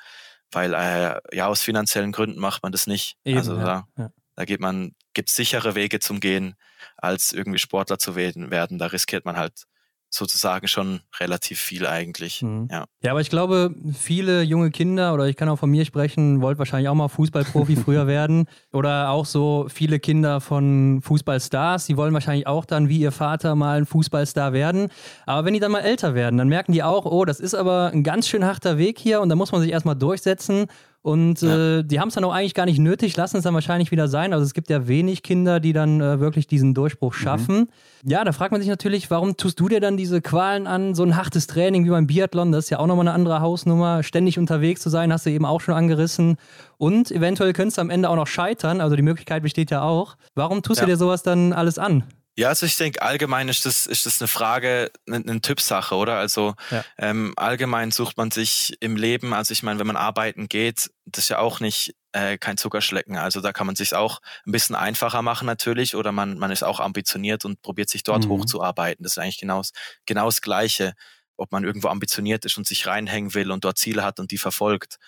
weil äh, ja, aus finanziellen Gründen macht man das nicht. Eben, also ja, da, ja. da geht man, gibt sichere Wege zum Gehen, als irgendwie Sportler zu werden. Da riskiert man halt sozusagen schon relativ viel eigentlich. Mhm. Ja. ja, aber ich glaube, viele junge Kinder, oder ich kann auch von mir sprechen, wollt wahrscheinlich auch mal Fußballprofi früher werden. Oder auch so viele Kinder von Fußballstars, die wollen wahrscheinlich auch dann wie ihr Vater mal ein Fußballstar werden. Aber wenn die dann mal älter werden, dann merken die auch, oh, das ist aber ein ganz schön harter Weg hier und da muss man sich erstmal durchsetzen. Und ja. äh, die haben es dann auch eigentlich gar nicht nötig, lassen es dann wahrscheinlich wieder sein. Also es gibt ja wenig Kinder, die dann äh, wirklich diesen Durchbruch mhm. schaffen. Mhm. Ja, da fragt man sich natürlich, warum tust du dir dann diese Qualen an? So ein hartes Training wie beim Biathlon, das ist ja auch nochmal eine andere Hausnummer. Ständig unterwegs zu sein, hast du eben auch schon angerissen. Und eventuell könntest du am Ende auch noch scheitern. Also die Möglichkeit besteht ja auch. Warum tust ja. du dir sowas dann alles an? Ja, also ich denke, allgemein ist das, ist das eine Frage, eine, eine Typsache, oder? Also ja. ähm, allgemein sucht man sich im Leben, also ich meine, wenn man arbeiten geht, das ist ja auch nicht äh, kein Zuckerschlecken. Also da kann man sich auch ein bisschen einfacher machen natürlich, oder man, man ist auch ambitioniert und probiert sich dort mhm. hochzuarbeiten. Das ist eigentlich genau, genau das Gleiche, ob man irgendwo ambitioniert ist und sich reinhängen will und dort Ziele hat und die verfolgt.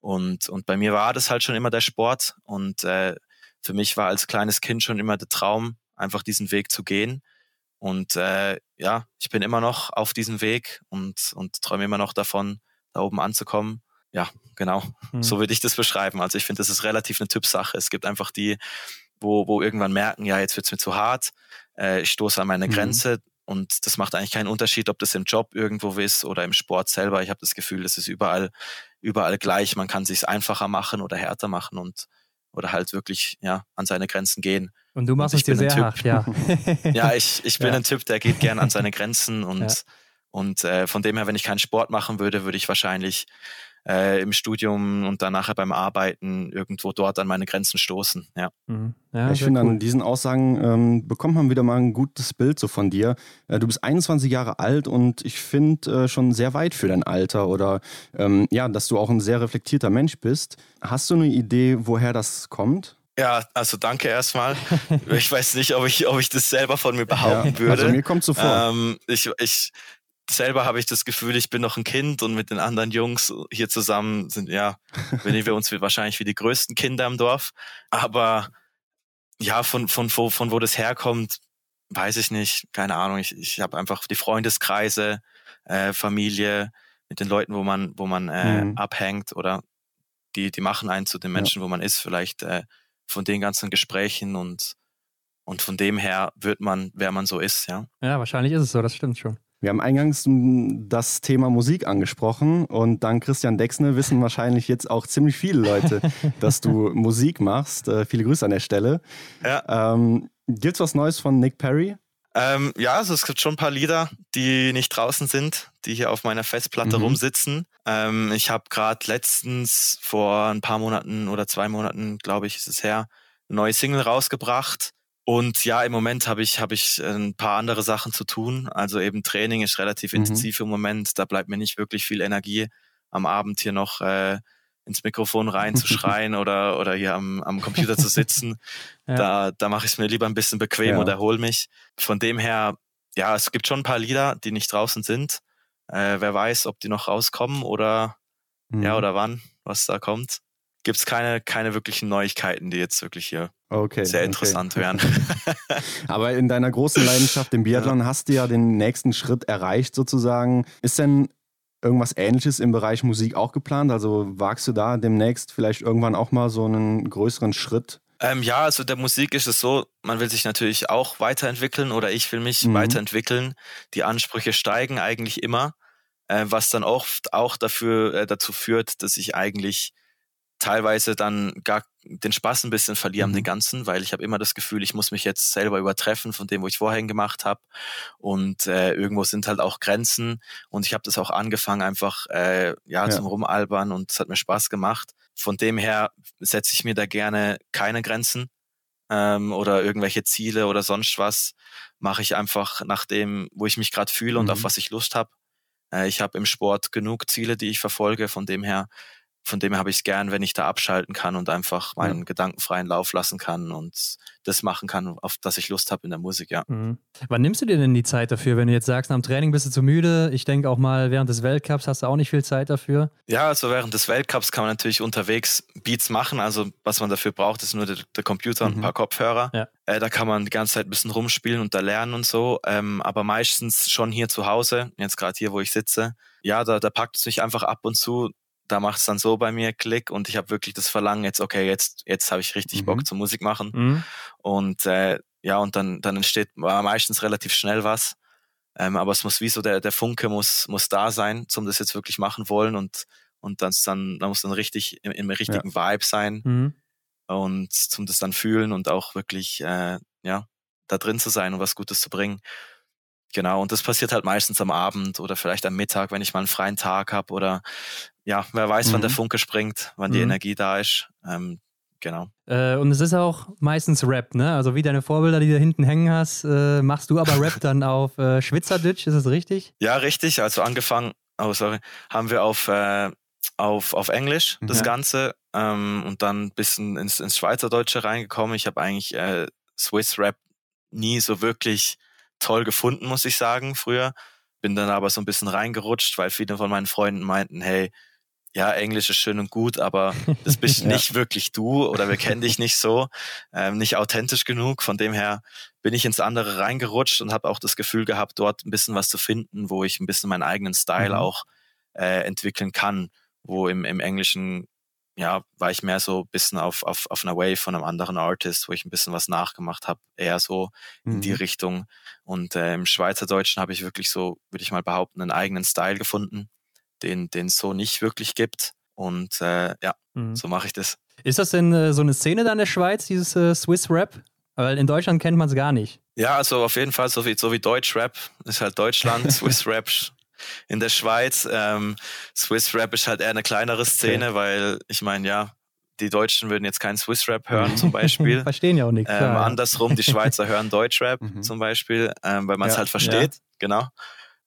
Und, und bei mir war das halt schon immer der Sport und äh, für mich war als kleines Kind schon immer der Traum, einfach diesen Weg zu gehen. Und äh, ja, ich bin immer noch auf diesem Weg und, und träume immer noch davon, da oben anzukommen. Ja, genau. Mhm. So würde ich das beschreiben. Also ich finde, das ist relativ eine Typsache. Es gibt einfach die, wo, wo irgendwann merken, ja, jetzt wird's mir zu hart, äh, ich stoße an meine mhm. Grenze. Und das macht eigentlich keinen Unterschied, ob das im Job irgendwo ist oder im Sport selber. Ich habe das Gefühl, das ist überall, überall gleich. Man kann sich einfacher machen oder härter machen und oder halt wirklich ja an seine Grenzen gehen. Und du machst es dir sehr hart, ja. ja, ich, ich bin ja. ein Typ, der geht gern an seine Grenzen und, ja. und äh, von dem her, wenn ich keinen Sport machen würde, würde ich wahrscheinlich äh, im Studium und dann nachher beim Arbeiten irgendwo dort an meine Grenzen stoßen. Ja. Mhm. ja ich finde, cool. an diesen Aussagen ähm, bekommt man wieder mal ein gutes Bild so von dir. Äh, du bist 21 Jahre alt und ich finde äh, schon sehr weit für dein Alter oder ähm, ja, dass du auch ein sehr reflektierter Mensch bist. Hast du eine Idee, woher das kommt? Ja, also danke erstmal. ich weiß nicht, ob ich, ob ich das selber von mir behaupten ja, würde. Also mir kommt so vor. Ähm, ich, ich, selber habe ich das Gefühl, ich bin noch ein Kind und mit den anderen Jungs hier zusammen sind, ja, benehmen wir uns wahrscheinlich wie die größten Kinder im Dorf. Aber ja, von, von, von, von wo das herkommt, weiß ich nicht. Keine Ahnung. Ich, ich habe einfach die Freundeskreise, äh, Familie, mit den Leuten, wo man, wo man äh, mhm. abhängt oder die, die machen einen zu den Menschen, ja. wo man ist, vielleicht äh, von den ganzen Gesprächen und, und von dem her wird man, wer man so ist, ja. Ja, wahrscheinlich ist es so, das stimmt schon. Wir haben eingangs das Thema Musik angesprochen und dank Christian Dexne wissen wahrscheinlich jetzt auch ziemlich viele Leute, dass du Musik machst. Äh, viele Grüße an der Stelle. Ja. Ähm, gibt's was Neues von Nick Perry? Ähm, ja, also es gibt schon ein paar Lieder, die nicht draußen sind, die hier auf meiner Festplatte mhm. rumsitzen. Ähm, ich habe gerade letztens vor ein paar Monaten oder zwei Monaten, glaube ich, ist es her, eine neue Single rausgebracht. Und ja, im Moment habe ich, hab ich ein paar andere Sachen zu tun. Also eben Training ist relativ mhm. intensiv im Moment. Da bleibt mir nicht wirklich viel Energie, am Abend hier noch äh, ins Mikrofon reinzuschreien oder, oder hier am, am Computer zu sitzen. ja. Da, da mache ich es mir lieber ein bisschen bequem ja. und erhole mich. Von dem her, ja, es gibt schon ein paar Lieder, die nicht draußen sind. Äh, wer weiß, ob die noch rauskommen oder mhm. ja, oder wann, was da kommt. Gibt es keine, keine wirklichen Neuigkeiten, die jetzt wirklich hier okay, sehr interessant okay. wären. Aber in deiner großen Leidenschaft im Biathlon ja. hast du ja den nächsten Schritt erreicht sozusagen. Ist denn irgendwas Ähnliches im Bereich Musik auch geplant? Also wagst du da demnächst vielleicht irgendwann auch mal so einen größeren Schritt? Ähm, ja, also der Musik ist es so, man will sich natürlich auch weiterentwickeln oder ich will mich mhm. weiterentwickeln. Die Ansprüche steigen eigentlich immer, äh, was dann oft auch dafür, äh, dazu führt, dass ich eigentlich teilweise dann gar den Spaß ein bisschen verliere mhm. an den Ganzen, weil ich habe immer das Gefühl, ich muss mich jetzt selber übertreffen von dem, wo ich vorhin gemacht habe. Und äh, irgendwo sind halt auch Grenzen. Und ich habe das auch angefangen, einfach äh, ja, ja, zum Rumalbern und es hat mir Spaß gemacht. Von dem her setze ich mir da gerne keine Grenzen ähm, oder irgendwelche Ziele oder sonst was. Mache ich einfach nach dem, wo ich mich gerade fühle mhm. und auf mhm. was ich Lust habe. Äh, ich habe im Sport genug Ziele, die ich verfolge. Von dem her von dem habe ich es gern, wenn ich da abschalten kann und einfach meinen ja. gedankenfreien Lauf lassen kann und das machen kann, auf das ich Lust habe in der Musik, ja. Mhm. Wann nimmst du dir denn die Zeit dafür, wenn du jetzt sagst, nach dem Training bist du zu müde? Ich denke auch mal, während des Weltcups hast du auch nicht viel Zeit dafür. Ja, also während des Weltcups kann man natürlich unterwegs Beats machen. Also was man dafür braucht, ist nur der, der Computer und ein mhm. paar Kopfhörer. Ja. Äh, da kann man die ganze Zeit ein bisschen rumspielen und da lernen und so. Ähm, aber meistens schon hier zu Hause, jetzt gerade hier, wo ich sitze. Ja, da, da packt es mich einfach ab und zu da macht es dann so bei mir Klick und ich habe wirklich das Verlangen, jetzt, okay, jetzt, jetzt habe ich richtig mhm. Bock zur Musik machen. Mhm. Und äh, ja, und dann, dann entsteht meistens relativ schnell was. Ähm, aber es muss wie so, der, der Funke muss, muss da sein, um das jetzt wirklich machen wollen und, und das dann, da muss dann richtig im, im richtigen ja. Vibe sein mhm. und zum das dann fühlen und auch wirklich, äh, ja, da drin zu sein und was Gutes zu bringen. Genau, und das passiert halt meistens am Abend oder vielleicht am Mittag, wenn ich mal einen freien Tag habe oder ja, wer weiß, mhm. wann der mhm. Funke springt, wann mhm. die Energie da ist. Ähm, genau. Äh, und es ist auch meistens Rap, ne? Also wie deine Vorbilder, die du hinten hängen hast, äh, machst du aber Rap dann auf äh, Schwitzerdütsch, ist das richtig? Ja, richtig. Also angefangen, oh sorry, haben wir auf, äh, auf, auf Englisch das ja. Ganze ähm, und dann ein bisschen ins, ins Schweizerdeutsche reingekommen. Ich habe eigentlich äh, Swiss Rap nie so wirklich toll gefunden, muss ich sagen, früher. Bin dann aber so ein bisschen reingerutscht, weil viele von meinen Freunden meinten, hey, ja, Englisch ist schön und gut, aber das bist ja. nicht wirklich du oder wir kennen dich nicht so, ähm, nicht authentisch genug. Von dem her bin ich ins andere reingerutscht und habe auch das Gefühl gehabt, dort ein bisschen was zu finden, wo ich ein bisschen meinen eigenen Style mhm. auch äh, entwickeln kann, wo im, im Englischen ja, war ich mehr so ein bisschen auf, auf, auf einer Wave von einem anderen Artist, wo ich ein bisschen was nachgemacht habe, eher so mhm. in die mhm. Richtung. Und äh, im Schweizerdeutschen habe ich wirklich so, würde ich mal behaupten, einen eigenen Style gefunden, den den es so nicht wirklich gibt. Und äh, ja, mhm. so mache ich das. Ist das denn äh, so eine Szene da in der Schweiz, dieses äh, Swiss Rap? Weil in Deutschland kennt man es gar nicht. Ja, also auf jeden Fall, so wie, so wie Deutsch Rap ist halt Deutschland, Swiss Rap in der Schweiz. Ähm, Swiss Rap ist halt eher eine kleinere Szene, okay. weil ich meine, ja, die Deutschen würden jetzt keinen Swiss Rap hören zum Beispiel. Verstehen ja auch nichts. Ähm, andersrum, die Schweizer hören Deutschrap mhm. zum Beispiel, ähm, weil man es ja, halt versteht. Ja. Genau.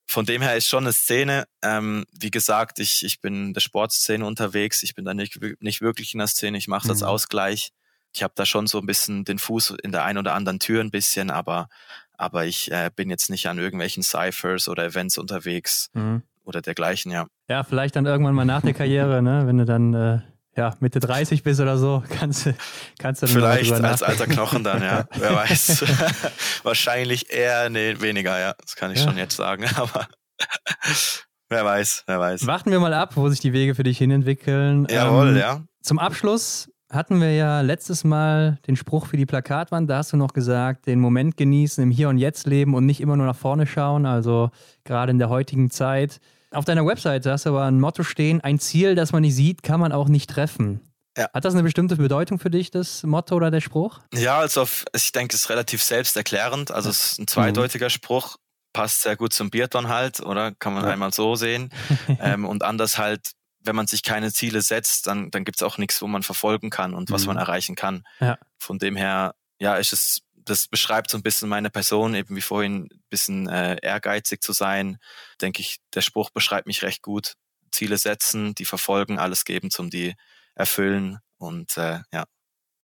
Von dem her ist schon eine Szene. Ähm, wie gesagt, ich, ich bin in der Sportszene unterwegs. Ich bin da nicht, nicht wirklich in der Szene. Ich mache es mhm. als Ausgleich. Ich habe da schon so ein bisschen den Fuß in der einen oder anderen Tür ein bisschen, aber aber ich äh, bin jetzt nicht an irgendwelchen Cyphers oder Events unterwegs mhm. oder dergleichen, ja. Ja, vielleicht dann irgendwann mal nach der Karriere, ne, wenn du dann äh, ja, Mitte 30 bist oder so, kannst, du kannst du dann Vielleicht als alter Knochen dann, ja, wer weiß. Wahrscheinlich eher, nee, weniger, ja, das kann ich ja. schon jetzt sagen, aber wer weiß, wer weiß. Warten wir mal ab, wo sich die Wege für dich hinentwickeln. Jawohl, ähm, ja. Zum Abschluss hatten wir ja letztes Mal den Spruch für die Plakatwand. Da hast du noch gesagt, den Moment genießen, im Hier und Jetzt leben und nicht immer nur nach vorne schauen. Also gerade in der heutigen Zeit. Auf deiner Webseite hast du aber ein Motto stehen: Ein Ziel, das man nicht sieht, kann man auch nicht treffen. Ja. Hat das eine bestimmte Bedeutung für dich, das Motto oder der Spruch? Ja, also ich denke, es ist relativ selbsterklärend. Also es ist ein zweideutiger mhm. Spruch, passt sehr gut zum Biathlon halt, oder? Kann man ja. einmal so sehen. ähm, und anders halt wenn man sich keine Ziele setzt, dann, dann gibt es auch nichts, wo man verfolgen kann und was mhm. man erreichen kann. Ja. Von dem her, ja, ist es, das beschreibt so ein bisschen meine Person, eben wie vorhin ein bisschen äh, ehrgeizig zu sein. Denke ich, der Spruch beschreibt mich recht gut. Ziele setzen, die verfolgen, alles geben zum die erfüllen. Und äh, ja,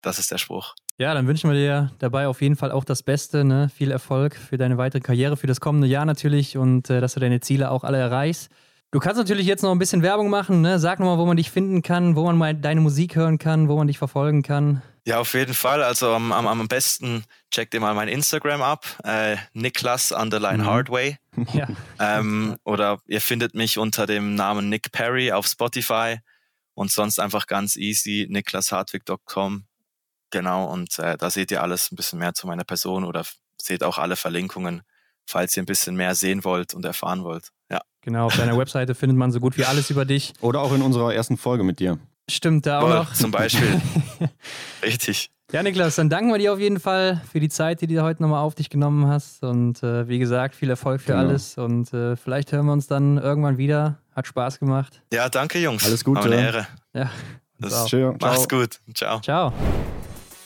das ist der Spruch. Ja, dann wünschen wir dir dabei auf jeden Fall auch das Beste, ne? viel Erfolg für deine weitere Karriere, für das kommende Jahr natürlich und äh, dass du deine Ziele auch alle erreichst. Du kannst natürlich jetzt noch ein bisschen Werbung machen. Ne? Sag nochmal, wo man dich finden kann, wo man mal deine Musik hören kann, wo man dich verfolgen kann. Ja, auf jeden Fall. Also am, am, am besten checkt ihr mal mein Instagram ab, äh, Niklas Underline mhm. Hardway. Ja. Ähm, oder ihr findet mich unter dem Namen Nick Perry auf Spotify und sonst einfach ganz easy niklashardwig.com. Genau, und äh, da seht ihr alles ein bisschen mehr zu meiner Person oder seht auch alle Verlinkungen, falls ihr ein bisschen mehr sehen wollt und erfahren wollt. Ja. Genau, auf deiner Webseite findet man so gut wie alles über dich. Oder auch in unserer ersten Folge mit dir. Stimmt, da auch Voll, noch. Zum Beispiel. Richtig. Ja, Niklas, dann danken wir dir auf jeden Fall für die Zeit, die du heute nochmal auf dich genommen hast. Und äh, wie gesagt, viel Erfolg für genau. alles. Und äh, vielleicht hören wir uns dann irgendwann wieder. Hat Spaß gemacht. Ja, danke, Jungs. Alles Gute. eine Ehre. Ja. Das ist schön. Mach's gut. Ciao. Ciao.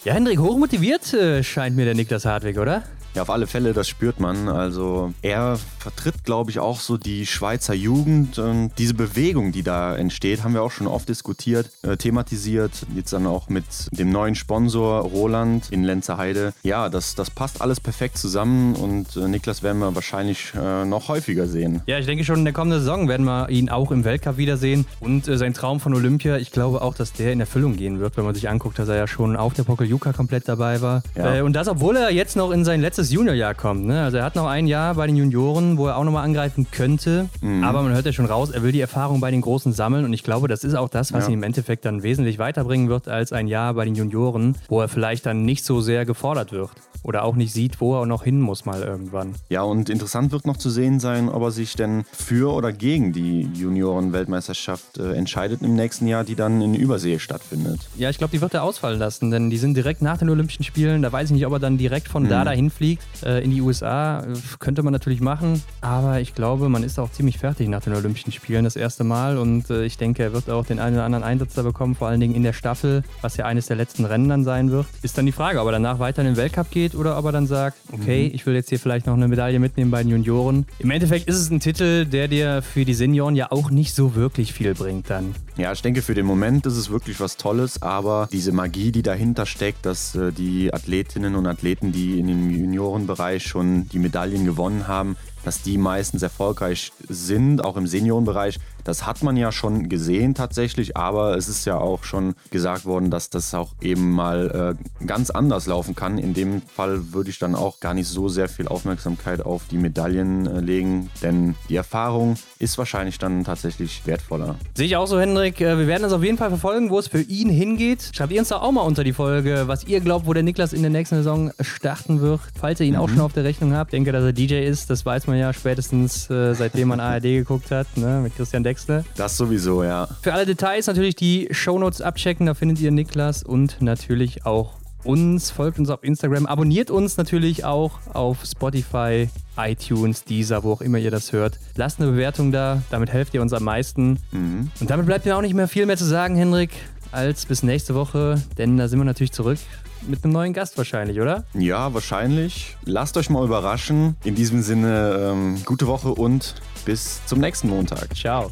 Ja, Hendrik, hochmotiviert äh, scheint mir der Niklas Hartwig, oder? Ja, auf alle Fälle, das spürt man. Also er vertritt, glaube ich, auch so die Schweizer Jugend. Und diese Bewegung, die da entsteht, haben wir auch schon oft diskutiert, äh, thematisiert. Jetzt dann auch mit dem neuen Sponsor Roland in Lenzerheide. Ja, das, das passt alles perfekt zusammen und äh, Niklas werden wir wahrscheinlich äh, noch häufiger sehen. Ja, ich denke schon in der kommenden Saison werden wir ihn auch im Weltcup wiedersehen. Und äh, sein Traum von Olympia, ich glaube auch, dass der in Erfüllung gehen wird, wenn man sich anguckt, dass er ja schon auf der Pokeljuka komplett dabei war. Ja. Äh, und das, obwohl er jetzt noch in sein letztes das Juniorjahr kommt. Ne? Also er hat noch ein Jahr bei den Junioren, wo er auch nochmal angreifen könnte. Mhm. Aber man hört ja schon raus, er will die Erfahrung bei den Großen sammeln. Und ich glaube, das ist auch das, was ja. ihn im Endeffekt dann wesentlich weiterbringen wird als ein Jahr bei den Junioren, wo er vielleicht dann nicht so sehr gefordert wird oder auch nicht sieht, wo er noch hin muss mal irgendwann. Ja, und interessant wird noch zu sehen sein, ob er sich denn für oder gegen die Junioren-Weltmeisterschaft äh, entscheidet im nächsten Jahr, die dann in Übersee stattfindet. Ja, ich glaube, die wird er ausfallen lassen, denn die sind direkt nach den Olympischen Spielen. Da weiß ich nicht, ob er dann direkt von mhm. da dahin fliegt äh, in die USA. Könnte man natürlich machen, aber ich glaube, man ist auch ziemlich fertig nach den Olympischen Spielen das erste Mal und äh, ich denke, er wird auch den einen oder anderen Einsatz da bekommen, vor allen Dingen in der Staffel, was ja eines der letzten Rennen dann sein wird. Ist dann die Frage, ob er danach weiter in den Weltcup geht oder ob er dann sagt, okay, mhm. ich will jetzt hier vielleicht noch eine Medaille mitnehmen bei den Junioren. Im Endeffekt ist es ein Titel, der dir für die Senioren ja auch nicht so wirklich viel bringt dann. Ja, ich denke, für den Moment ist es wirklich was Tolles, aber diese Magie, die dahinter steckt, dass äh, die Athletinnen und Athleten, die in dem Juniorenbereich schon die Medaillen gewonnen haben, dass die meistens erfolgreich sind, auch im Seniorenbereich. Das hat man ja schon gesehen tatsächlich, aber es ist ja auch schon gesagt worden, dass das auch eben mal äh, ganz anders laufen kann. In dem Fall würde ich dann auch gar nicht so sehr viel Aufmerksamkeit auf die Medaillen äh, legen, denn die Erfahrung ist wahrscheinlich dann tatsächlich wertvoller. Sehe ich auch so, Hendrik. Äh, wir werden das auf jeden Fall verfolgen, wo es für ihn hingeht. Schreibt ihr uns da auch mal unter die Folge, was ihr glaubt, wo der Niklas in der nächsten Saison starten wird. Falls ihr ihn mhm. auch schon auf der Rechnung habt. Ich denke, dass er DJ ist, das weiß man ja spätestens äh, seitdem man ARD geguckt hat, ne, mit Christian Deck Wechsel. Das sowieso, ja. Für alle Details natürlich die Shownotes abchecken, da findet ihr Niklas und natürlich auch uns, folgt uns auf Instagram, abonniert uns natürlich auch auf Spotify, iTunes, Deezer, wo auch immer ihr das hört. Lasst eine Bewertung da, damit helft ihr uns am meisten. Mhm. Und damit bleibt mir auch nicht mehr viel mehr zu sagen, Henrik, als bis nächste Woche, denn da sind wir natürlich zurück mit einem neuen Gast wahrscheinlich, oder? Ja, wahrscheinlich. Lasst euch mal überraschen. In diesem Sinne, ähm, gute Woche und bis zum nächsten Montag. Ciao.